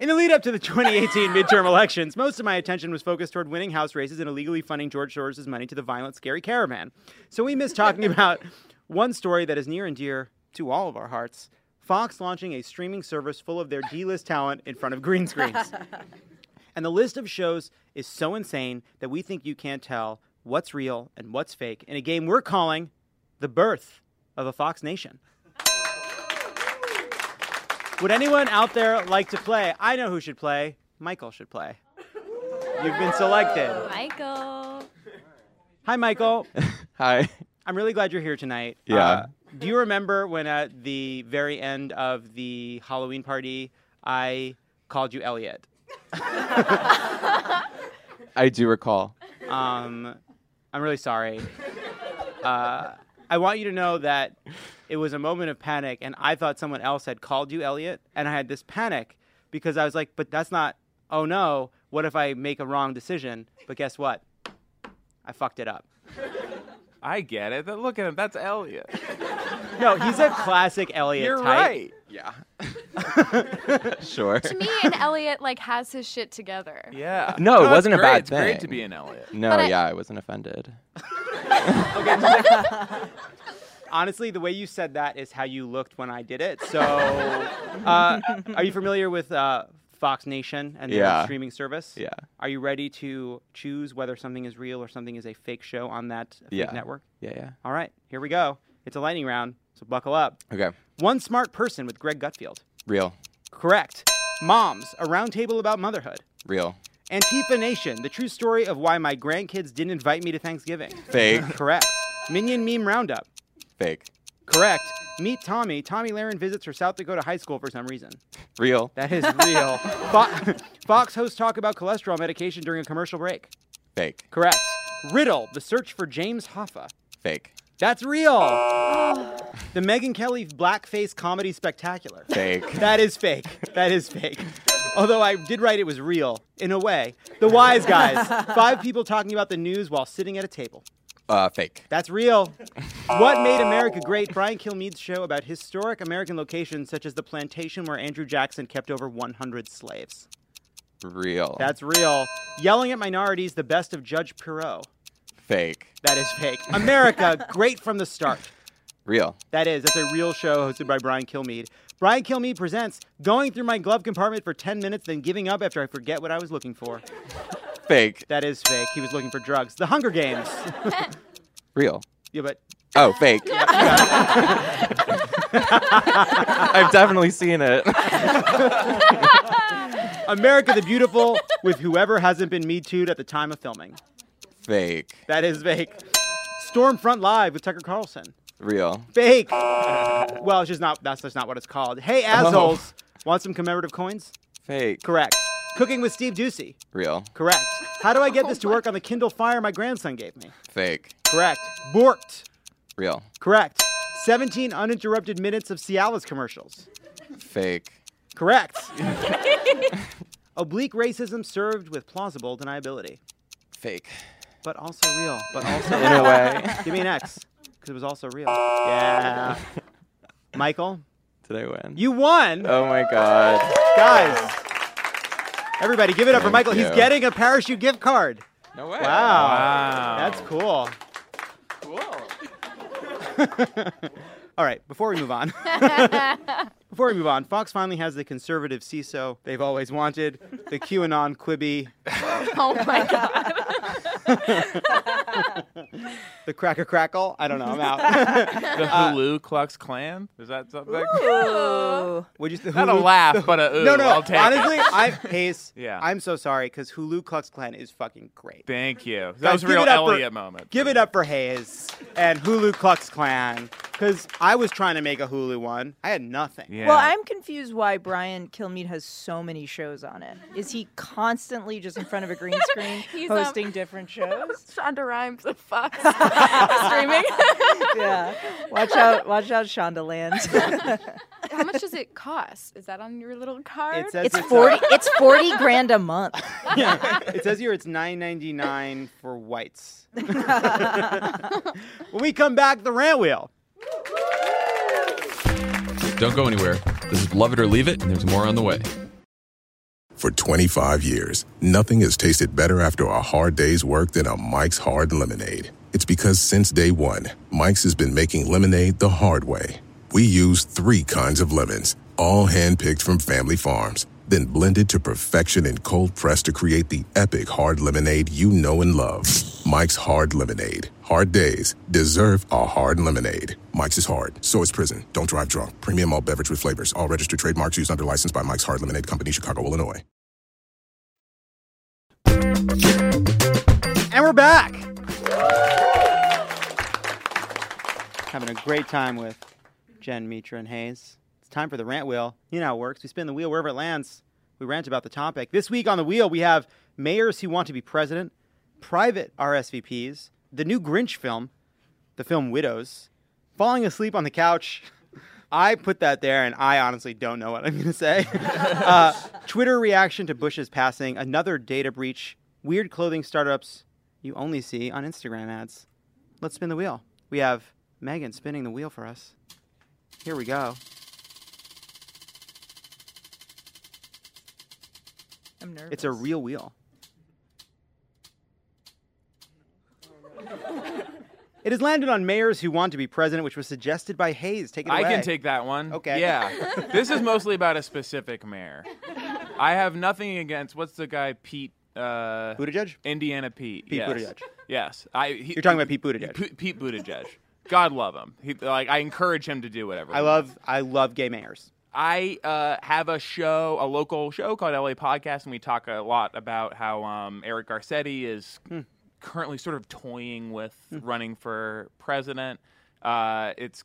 In the lead up to the 2018 midterm elections, most of my attention was focused toward winning House races and illegally funding George Soros' money to the violent, scary caravan. So we missed talking about one story that is near and dear to all of our hearts Fox launching a streaming service full of their D list talent in front of green screens. And the list of shows is so insane that we think you can't tell what's real and what's fake in a game we're calling The Birth of a Fox Nation. Would anyone out there like to play? I know who should play. Michael should play. You've been selected. Michael. Hi, Michael. Hi. I'm really glad you're here tonight. Yeah. Uh, do you remember when at the very end of the Halloween party, I called you Elliot? I do recall. Um, I'm really sorry. Uh, I want you to know that it was a moment of panic, and I thought someone else had called you Elliot, and I had this panic because I was like, but that's not. Oh no! What if I make a wrong decision? But guess what? I fucked it up. I get it. Look at him. That's Elliot. No, he's a classic Elliot You're type. right. Yeah. sure. To me, and Elliot like has his shit together. Yeah. No, it it's wasn't a great. bad it's great thing. to be an Elliot. No, But yeah, I wasn't offended. Honestly, the way you said that is how you looked when I did it. So, uh, are you familiar with uh, Fox Nation and their Yeah. streaming service? Yeah. Are you ready to choose whether something is real or something is a fake show on that fake Yeah. network? Yeah, yeah. All right, here we go. It's a lightning round, so buckle up. Okay. One smart person with Greg Gutfeld. Real. Correct. Moms, a roundtable about motherhood. Real. Antifa Nation, the true story of why my grandkids didn't invite me to Thanksgiving. Fake. Correct. Minion Meme Roundup. Fake. Correct. Meet Tommy. Tomi Lahren visits her South Dakota high school for some reason. Real. That is real. Fo- Fox hosts talk about cholesterol medication during a commercial break. Fake. Correct. Riddle, the search for James Hoffa. Fake. That's real. the Megyn Kelly blackface comedy spectacular. Fake. That is fake. That is fake. Although I did write it was real, in a way. The Wise Guys. Five people talking about the news while sitting at a table. Uh, fake. That's real. what made America great? Brian Kilmeade's show about historic American locations such as the plantation where Andrew Jackson kept over 100 slaves. Real. That's real. Yelling at minorities, the best of Judge Pirro. Fake. That is fake. America, great from the start. Real. That is. That's a real show hosted by Brian Kilmeade. Brian Kilmeade presents Going Through My Glove Compartment for 10 Minutes, then Giving Up After I Forget What I Was Looking For. Fake. That is fake. He was looking for drugs. The Hunger Games. Real. yeah, but. Oh, fake. I've definitely seen it. America the Beautiful with whoever hasn't been Me Too'd at the time of filming. Fake. That is fake. Stormfront Live with Tucker Carlson. Real. Fake. well, it's just not. That's just not what it's called. Hey, oh. assholes. Want some commemorative coins? Fake. Correct. Cooking with Steve Doocy. Real. Correct. How do I get oh this to work on the Kindle Fire my grandson gave me? Fake. Correct. Borked. Real. Correct. 17 uninterrupted minutes of Cialis commercials. Fake. Correct. Oblique racism served with plausible deniability. Fake. But also real. But also In a way. Give me an X, because it was also real. Yeah. Michael, Did I win? you won. Oh my god. Guys, everybody, give it up for Thank Michael. He's getting a parachute gift card. No way. Wow. Wow. That's cool. Cool. All right, before we move on, before we move on, Fox finally has the conservative Seeso they've always wanted, the QAnon Quibi, Oh my god. the Cracker Crackle. I don't know. I'm out. The uh, Hulu Klux Klan? Is that something? Ooh. Would you? The Not a Hulu- laugh, but a ooh. no, no. I'll take it. honestly, I Pace. Yeah. I'm so sorry because Hulu Klux Klan is fucking great. Thank you. That Guys, was a give real it up for- Elliot moment. Give it up for Hayes and Hulu Klux Klan because I was trying to make a Hulu one. I had nothing. Yeah. Well, I'm confused why Brian Kilmeade has so many shows on it. Is he constantly just in front of a green screen He's, um, hosting different shows? Shonda Rhimes of Fox streaming. yeah. Watch out! Watch out, Shondaland. How much does it cost? Is that on your little card? It says it's it's, uh, forty. It's forty grand a month. yeah. It says here it's nine ninety nine for whites. when we come back, the rant wheel. Don't go anywhere. This is Love It or Leave It, and there's more on the way. For 25 years, nothing has tasted better after a hard day's work than a Mike's Hard Lemonade. It's because since day one, Mike's has been making lemonade the hard way. We use three kinds of lemons, all handpicked from family farms, then blended to perfection and cold pressed to create the epic hard lemonade you know and love. Mike's Hard Lemonade. Hard days deserve a hard lemonade. Mike's is hard, so is prison. Don't drive drunk. Premium malt beverage with flavors. All registered trademarks used under license by Mike's Hard Lemonade Company, Chicago, Illinois. And we're back. Having a great time with Jen, Mitra, and Hayes. It's time for the rant wheel. You know how it works. We spin the wheel wherever it lands. We rant about the topic. This week on the wheel, we have mayors who want to be president, private RSVPs, the new Grinch film, the film Widows, falling asleep on the couch. I put that there, and I honestly don't know what I'm going to say. uh, Twitter reaction to Bush's passing, another data breach, weird clothing startups you only see on Instagram ads. Let's spin the wheel. We have Megan spinning the wheel for us. Here we go. I'm nervous. It's a real wheel. It has landed on mayors who want to be president, which was suggested by Hayes. Take it away. I can take that one. Okay. Yeah. this is mostly about a specific mayor. I have nothing against what's the guy Pete uh Buttigieg? Indiana Pete. Pete yes. Buttigieg. Yes. I he, You're talking about Pete Buttigieg. P- Pete Buttigieg. God love him. He, like I encourage him to do whatever. I love I love gay mayors. I uh, have a show, a local show called LA Podcast, and we talk a lot about how um, Eric Garcetti is currently sort of toying with running for president. Uh, it's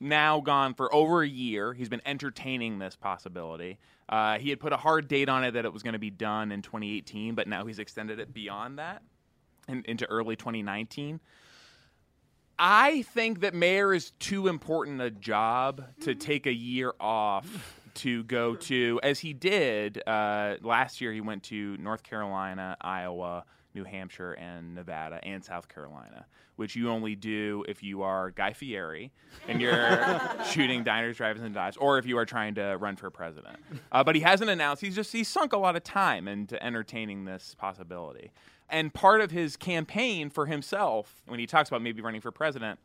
now gone for over a year. He's been entertaining this possibility. Uh, he had put a hard date on it that it was going to be done in 2018, but now he's extended it beyond that in, into early 2019. I think that mayor is too important a job to take a year off to go to, as he did uh, last year. He went to North Carolina, Iowa, New Hampshire, and Nevada, and South Carolina, which you only do if you are Guy Fieri and you're shooting diners, drive-ins, and dives, or if you are trying to run for president. Uh, but he hasn't announced. He's just he's sunk a lot of time into entertaining this possibility. And part of his campaign for himself, when he talks about maybe running for president,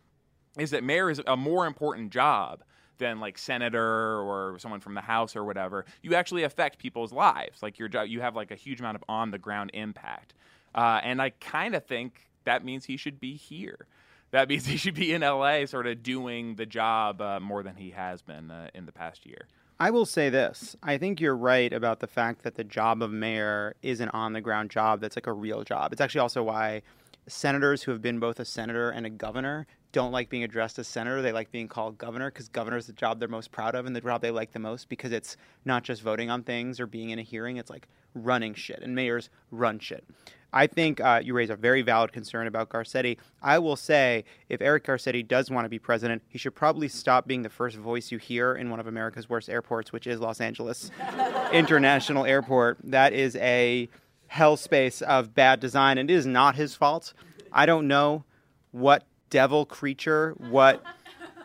is that mayor is a more important job than like senator or someone from the house or whatever. You actually affect people's lives. Like your job, you have like a huge amount of on the ground impact. Uh, and I kind of think that means he should be here. That means he should be in LA, sort of doing the job uh, more than he has been uh, in the past year. I will say this. I think you're right about the fact that the job of mayor is an on the ground job that's like a real job. It's actually also why senators who have been both a senator and a governor don't like being addressed as senator. They like being called governor because governor is the job they're most proud of and the job they like the most because it's not just voting on things or being in a hearing, it's like running shit. And mayors run shit. I think uh, you raise a very valid concern about Garcetti. I will say, if Eric Garcetti does want to be president, he should probably stop being the first voice you hear in one of America's worst airports, which is Los Angeles International Airport. That is a hell space of bad design, and it is not his fault. I don't know what devil creature, what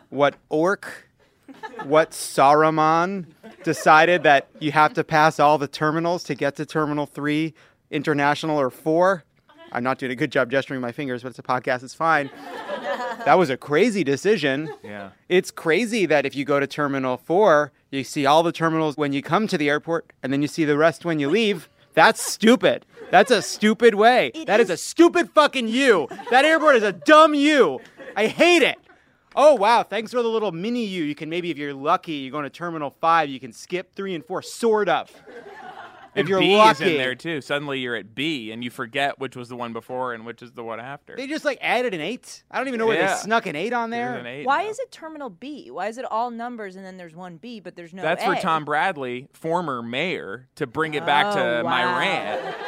what orc, what Saruman decided that you have to pass all the terminals to get to Terminal 3 International or 4. I'm not doing a good job gesturing my fingers, but it's a podcast, it's fine. That was a crazy decision. Yeah. It's crazy that if you go to Terminal 4, you see all the terminals when you come to the airport and then you see the rest when you leave. That's stupid. That's a stupid way. That is a stupid fucking U. That airport is a dumb U. I hate it. Oh wow, thanks for the little mini U. You can maybe if you're lucky, you go to Terminal 5, you can skip 3 and 4 sort of. If And you're B lucky. is in there too. Suddenly you're at B and you forget which was the one before and which is the one after. They just like added an 8. I don't even know where Yeah. they snuck an 8 on there. An eight Why now. is it Terminal B? Why is it all numbers and then there's one B, but there's no That's A? for Tom Bradley, former mayor, to bring it back to Oh, my rant.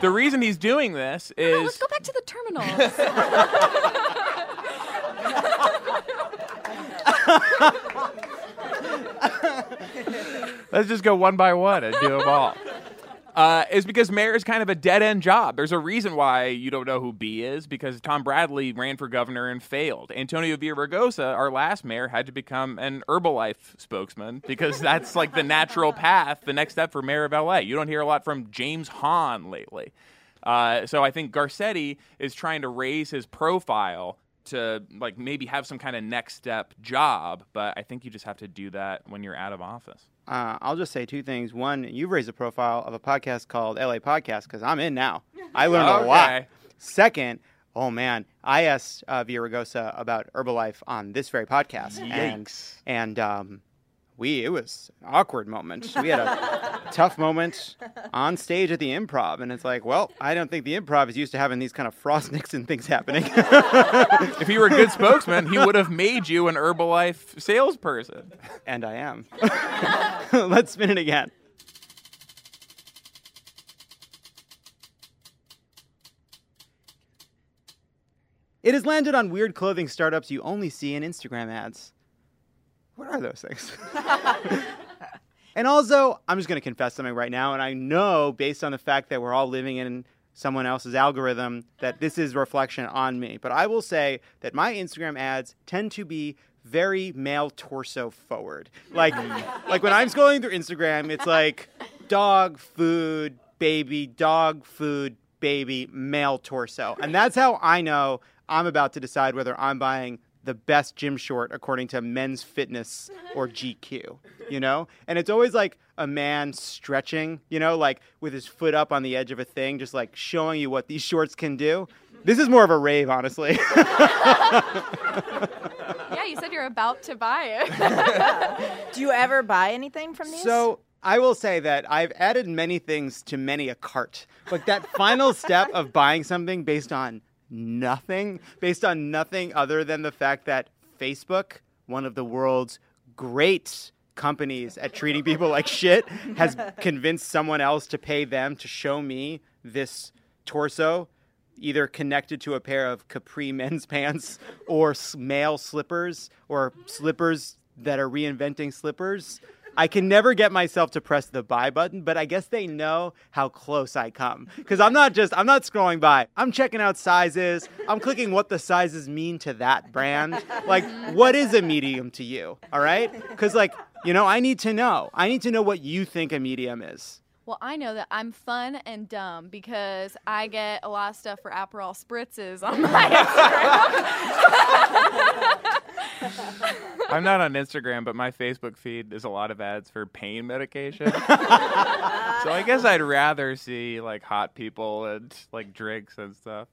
The reason he's doing this is No, let's go back to the terminals. Let's just go one by one and do them all. Uh, is because mayor is kind of a dead end job. There's a reason why you don't know who B is because Tom Bradley ran for governor and failed. Antonio Villaraigosa, our last mayor, had to become an Herbalife spokesman because that's like the natural path, the next step for mayor of LA. You don't hear a lot from James Hahn lately. Uh, so I think Garcetti is trying to raise his profile to like maybe have some kind of next step job, but I think you just have to do that when you're out of office. Uh, I'll just say two things. One, you've raised a profile of a podcast called LA Podcast because I'm in now. I learned a lot. Second, oh man, I asked uh, Villaraigosa about Herbalife on this very podcast, and Yikes. and um, we it was an awkward moment. We had a tough moment on stage at the Improv, and it's like, well, I don't think the Improv is used to having these kind of Frost Nixon things happening. if he were a good spokesman, he would have made you an Herbalife salesperson. and I am. Let's spin it again. It has landed on weird clothing startups you only see in Instagram ads. What are those things? and also, I'm just going to confess something right now, and I know based on the fact that we're all living in someone else's algorithm that this is reflection on me. But I will say that my Instagram ads tend to be very male torso forward. Like like when I'm scrolling through Instagram, it's like dog food, baby, dog food, baby, male torso. And that's how I know I'm about to decide whether I'm buying the best gym short according to men's fitness or GQ, you know? And it's always like a man stretching, you know, like with his foot up on the edge of a thing, just like showing you what these shorts can do. This is more of a rave, honestly. yeah, you said you're about to buy it. Do you ever buy anything from these? So I will say that I've added many things to many a cart, but that final step of buying something based on nothing, based on nothing other than the fact that Facebook, one of the world's great companies at treating people like shit, has convinced someone else to pay them to show me this torso. Either connected to a pair of capri men's pants or male slippers or slippers that are reinventing slippers. I can never get myself to press the buy button, but I guess they know how close I come. Because I'm not just, I'm not scrolling by. I'm checking out sizes. I'm clicking what the sizes mean to that brand. Like, what is a medium to you? All right? Because, like, you know, I need to know. I need to know what you think a medium is. Well, I know that I'm fun and dumb because I get a lot of stuff for Aperol spritzes on my Instagram. I'm not on Instagram, but my Facebook feed is a lot of ads for pain medication. so I guess I'd rather see like hot people and like drinks and stuff.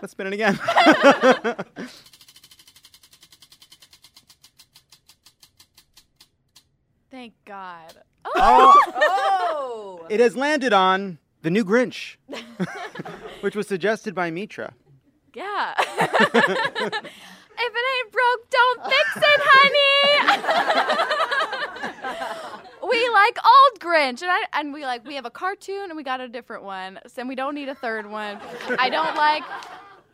Let's spin it again. Thank God. Oh. oh. It has landed on The New Grinch, which was suggested by Mitra. Yeah. if it ain't broke, don't fix it, honey. we like old Grinch, and I and we like we have a cartoon and we got a different one, so and we don't need a third one. I don't like.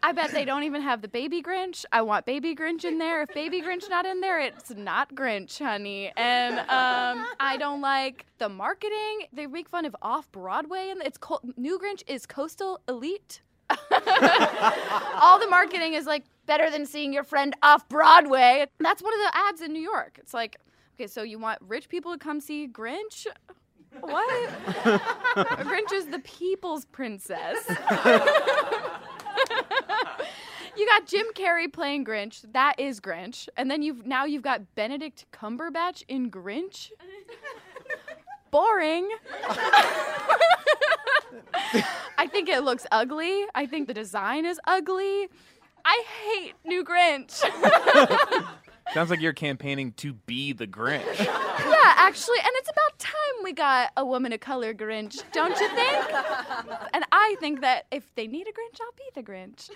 I bet they don't even have the baby Grinch. I want baby Grinch in there. If baby Grinch not in there, it's not Grinch, honey. And um, I don't like the marketing. They make fun of off Broadway, and it's co- new Grinch is coastal elite. All the marketing is like better than seeing your friend off Broadway. That's one of the ads in New York. It's like, okay, so you want rich people to come see Grinch? What? Grinch is the people's princess. you got Jim Carrey playing Grinch. That is Grinch. And then you've now you've got Benedict Cumberbatch in Grinch. Boring. I think it looks ugly. I think the design is ugly. I hate New Grinch. Sounds like you're campaigning to be the Grinch. yeah, actually, and it's about time we got a woman of color Grinch, don't you think? and I think that if they need a Grinch, I'll be the Grinch.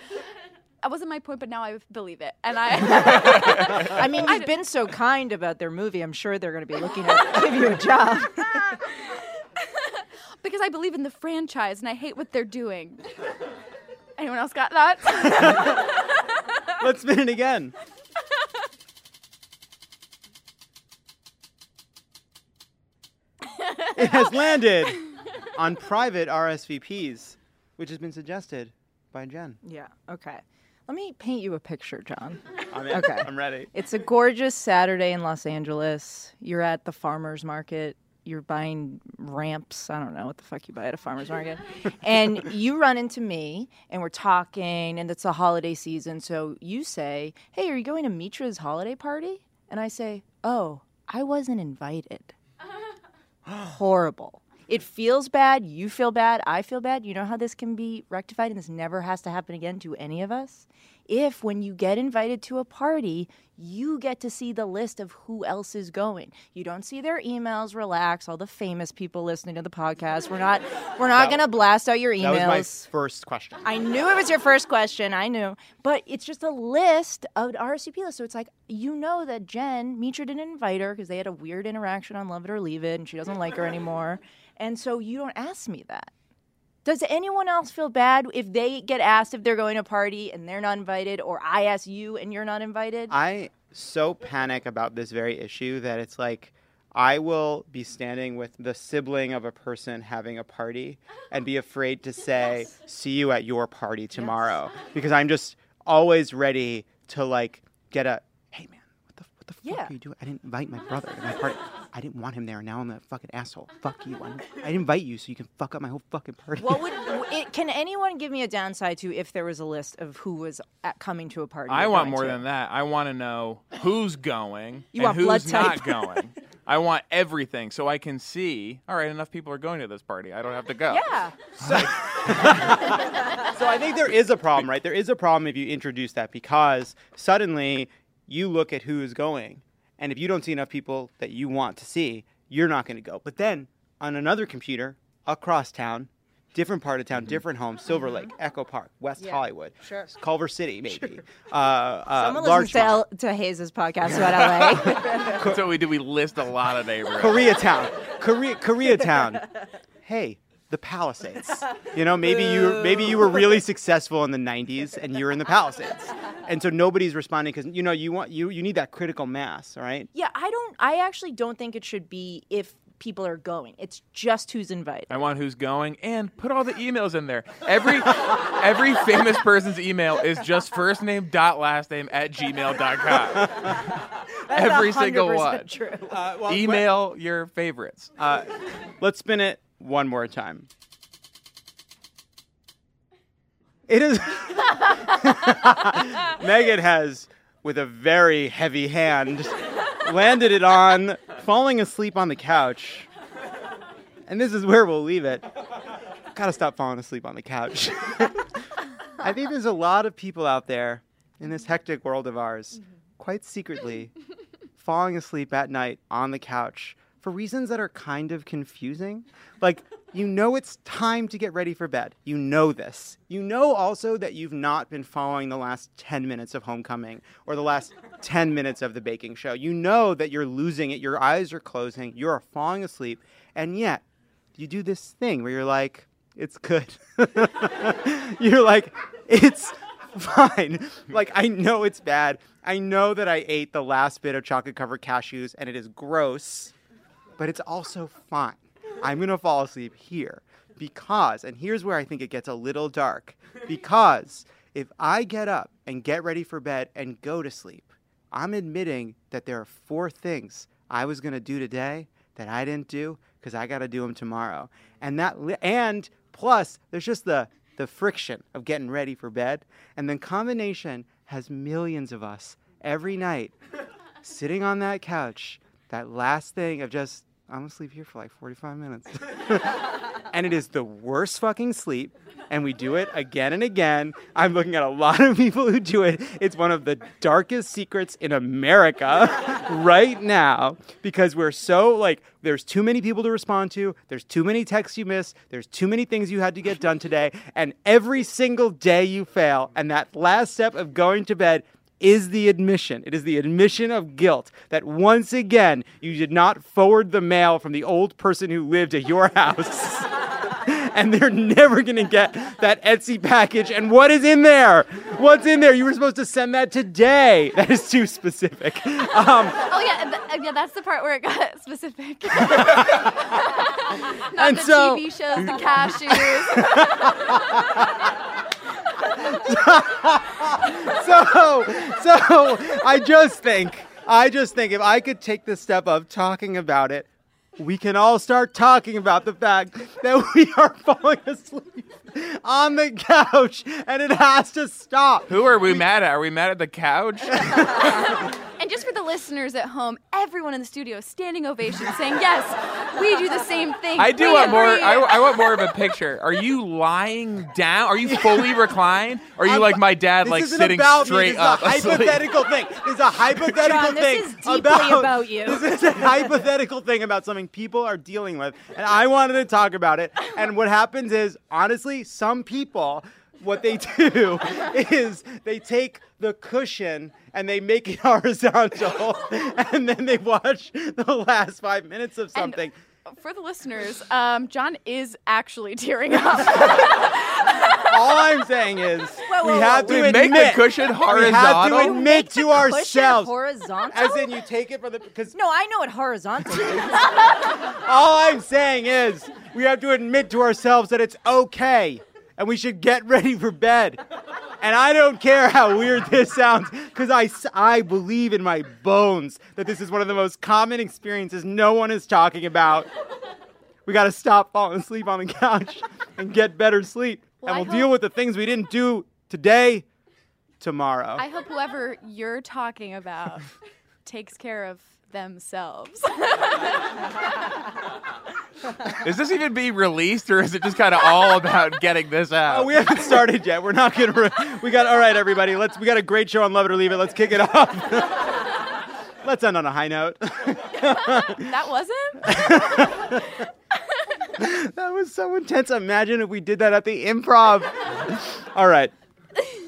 That wasn't my point, but now I believe it. And I I mean, you've been so kind about their movie. I'm sure they're going to be looking to give you a job. because I believe in the franchise and I hate what they're doing. Anyone else got that? Let's spin it again. it has landed on private RSVPs, which has been suggested by Jen. Yeah. Okay. Let me paint you a picture, Jon. I'm in. Okay. I'm ready. It's a gorgeous Saturday in Los Angeles. You're at the farmer's market. You're buying ramps. I don't know what the fuck you buy at a farmer's market. and you run into me and we're talking, and it's a holiday season. So you say, Hey, are you going to Mitra's holiday party? And I say, Oh, I wasn't invited. Horrible. It feels bad. You feel bad. I feel bad. You know how this can be rectified and this never has to happen again to any of us? If, when you get invited to a party, you get to see the list of who else is going. You don't see their emails. Relax, all the famous people listening to the podcast. We're not. We're not going to blast out your emails. That was my first question. I knew it was your first question. I knew. But it's just a list of RSVP list. So it's like, you know that Jen, Mitra didn't invite her because they had a weird interaction on Love It or Leave It and she doesn't like her anymore. And so you don't ask me that. Does anyone else feel bad if they get asked if they're going to a party and they're not invited, or I ask you and you're not invited? I so panic about this very issue that it's like I will be standing with the sibling of a person having a party and be afraid to say, "See you at your party tomorrow," because I'm just always ready to like get a, "Hey man, what the fuck Yeah. are you doing? I didn't invite my brother to my party. I didn't want him there. Now I'm a fucking asshole. Fuck you. I didn't, I didn't invite you so you can fuck up my whole fucking party." What would it, can anyone give me a downside to if there was a list of who was at, coming to a party? I want more to? than that. I want to know who's going You and want who's blood not type. going. I want everything so I can see. All right, enough people are going to this party. I don't have to go. Yeah. so I think there is a problem, right? There is a problem if you introduce that because suddenly you look at who is going, and if you don't see enough people that you want to see, you're not going to go. But then on another computer across town, different part of town, different home, Silver Lake, Echo Park, West Yeah, Hollywood, sure. Culver City, maybe. uh, uh, Someone listens to, Larchmont, El- to Hayes' podcast about LA. That's what we do. We list a lot of neighborhoods. Koreatown, Korea, Koreatown. Hey, the Palisades. You know, maybe you maybe you were really successful in the '90s and you're in the Palisades, and so nobody's responding because you know you want you you need that critical mass, all right? yeah, I don't. I actually don't think it should be if people are going. It's just who's invited. I want who's going and put all the emails in there. Every every famous person's email is just first name dot last name at gmail.com. every single one. True. Uh, well, Email your favorites. Uh, let's spin it one more time. It is. Megan has, with a very heavy hand, landed it on falling asleep on the couch. And this is where we'll leave it. Gotta stop falling asleep on the couch. I think there's a lot of people out there in this hectic world of ours, quite secretly, falling asleep at night on the couch for reasons that are kind of confusing. Like, you know it's time to get ready for bed. You know this. You know also that you've not been following the last 10 minutes of Homecoming or the last 10 minutes of the baking show. You know that you're losing it. Your eyes are closing. You're falling asleep. And yet, you do this thing where you're like, it's good. you're like, it's fine. Like, I know it's bad. I know that I ate the last bit of chocolate covered cashews and it is gross, but it's also fine. I'm going to fall asleep here because, and here's where I think it gets a little dark, because if I get up and get ready for bed and go to sleep, I'm admitting that there are four things I was going to do today that I didn't do because I got to do them tomorrow. And that, and plus, there's just the, the friction of getting ready for bed. And then combination has millions of us every night sitting on that couch, that last thing of just, I'm gonna sleep here for like 45 minutes. and it is the worst fucking sleep. And we do it again and again. I'm looking at a lot of people who do it. It's one of the darkest secrets in America right now because we're so like, there's too many people to respond to. There's too many texts you miss. There's too many things you had to get done today. And every single day you fail. And that last step of going to bed is the admission. It is the admission of guilt that once again you did not forward the mail from the old person who lived at your house. and they're never going to get that Etsy package. And what is in there? What's in there? You were supposed to send that today. That is too specific. Um, oh yeah, th- yeah, that's the part where it got specific. Not And the so- TV shows, the cashews. so, so I just think, I just think if I could take the step of talking about it, we can all start talking about the fact that we are falling asleep on the couch and it has to stop. Who are we mad at? Are we mad at the couch? and just for the listeners at home, everyone in the studio standing ovation, saying, "Yes, we do the same thing." I do We want more. I, I want more of a picture. Are you lying down? Are you fully reclined? Are you I'm- like my dad, This like isn't sitting about straight me. up? This is a asleep? hypothetical thing. This is a hypothetical Jon, this is deeply about you. This is a hypothetical thing about something people are dealing with, and I wanted to talk about it. And what happens is, honestly, some people. What they do is they take the cushion and they make it horizontal, and then they watch the last five minutes of something. For the listeners, um, Jon is actually tearing up. All I'm saying is Whoa, we have whoa. to We admit make the cushion horizontal. We have to admit Make to the cushion ourselves, horizontal. as in you take it from the because no, I know what horizontal is. All I'm saying is we have to admit to ourselves that it's okay and we should get ready for bed. And I don't care how weird this sounds because I, I believe in my bones that this is one of the most common experiences no one is talking about. We got to stop falling asleep on the couch and get better sleep. Well, and we'll deal with the things we didn't do today, tomorrow. I hope whoever you're talking about takes care of themselves. Is this even being released, or is it just kind of all about getting this oh, out? Oh, we haven't started yet. We're not gonna. Re- we got all right, everybody. Let's. We got a great show on Love It or Leave It. Let's kick it off. Let's end on a high note. that wasn't? that was so intense. Imagine if we did that at the improv. all right.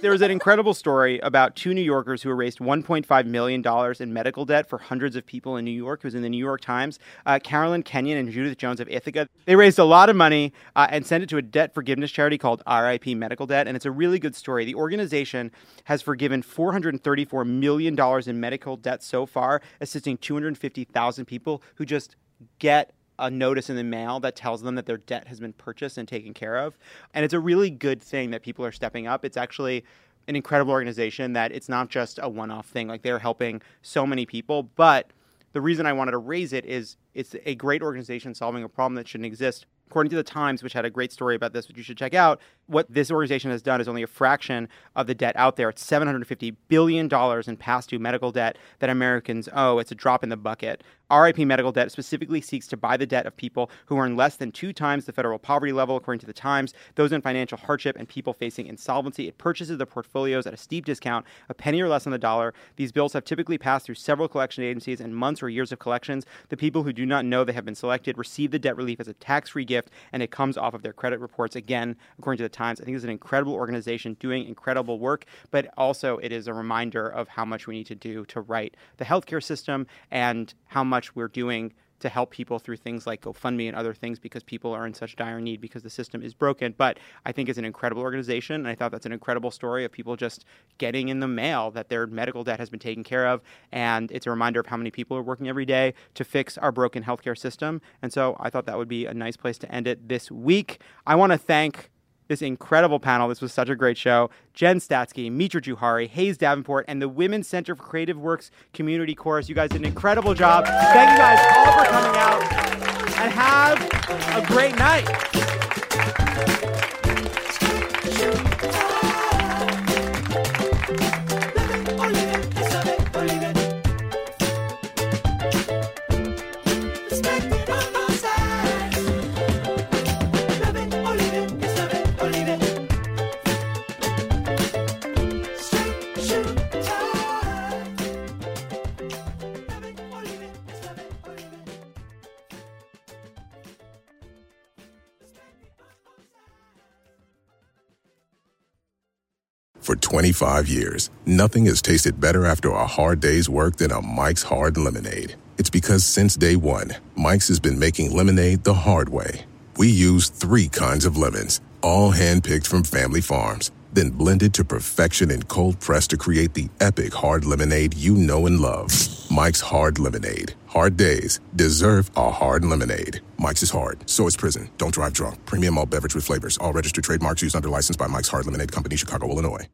There was an incredible story about two New Yorkers who erased $1.5 million in medical debt for hundreds of people in New York. It was in the New York Times. Uh, Carolyn Kenyon and Judith Jones of Ithaca. They raised a lot of money uh, and sent it to a debt forgiveness charity called RIP Medical Debt. And it's a really good story. The organization has forgiven $434 million in medical debt so far, assisting 250,000 people who just get a notice in the mail that tells them that their debt has been purchased and taken care of. And it's a really good thing that people are stepping up. It's actually an incredible organization that it's not just a one off thing. Like they're helping so many people. But the reason I wanted to raise it is it's a great organization solving a problem that shouldn't exist. According to the Times, which had a great story about this, which you should check out, what this organization has done is only a fraction of the debt out there. It's $750 billion in past due medical debt that Americans owe. It's a drop in the bucket. RIP Medical Debt specifically seeks to buy the debt of people who earn less than two times the federal poverty level, according to the Times, those in financial hardship, and people facing insolvency. It purchases the portfolios at a steep discount, a penny or less on the dollar. These bills have typically passed through several collection agencies and months or years of collections. The people who do not know they have been selected receive the debt relief as a tax free gift and it comes off of their credit reports. Again, according to the Times, I think it's an incredible organization doing incredible work, but also it is a reminder of how much we need to do to right the healthcare system and how much we're doing to help people through things like GoFundMe and other things because people are in such dire need because the system is broken. But I think it's an incredible organization, and I thought that's an incredible story of people just getting in the mail that their medical debt has been taken care of. And it's a reminder of how many people are working every day to fix our broken healthcare system. And so I thought that would be a nice place to end it this week. I want to thank this incredible panel. This was such a great show. Jen Statsky, Mitra Jouhari, Hayes Davenport, and the Women's Center for Creative Works Community Chorus. You guys did an incredible job. Thank you guys all for coming out and have a great night. 25 years, nothing has tasted better after a hard day's work than a Mike's Hard Lemonade. It's because since day one, Mike's has been making lemonade the hard way. We use three kinds of lemons, all handpicked from family farms, then blended to perfection and cold pressed to create the epic hard lemonade you know and love. Mike's Hard Lemonade. Hard days deserve a hard lemonade. Mike's is hard, so is prison. Don't drive drunk. Premium malt beverage with flavors. All registered trademarks used under license by Mike's Hard Lemonade Company, Chicago, Illinois.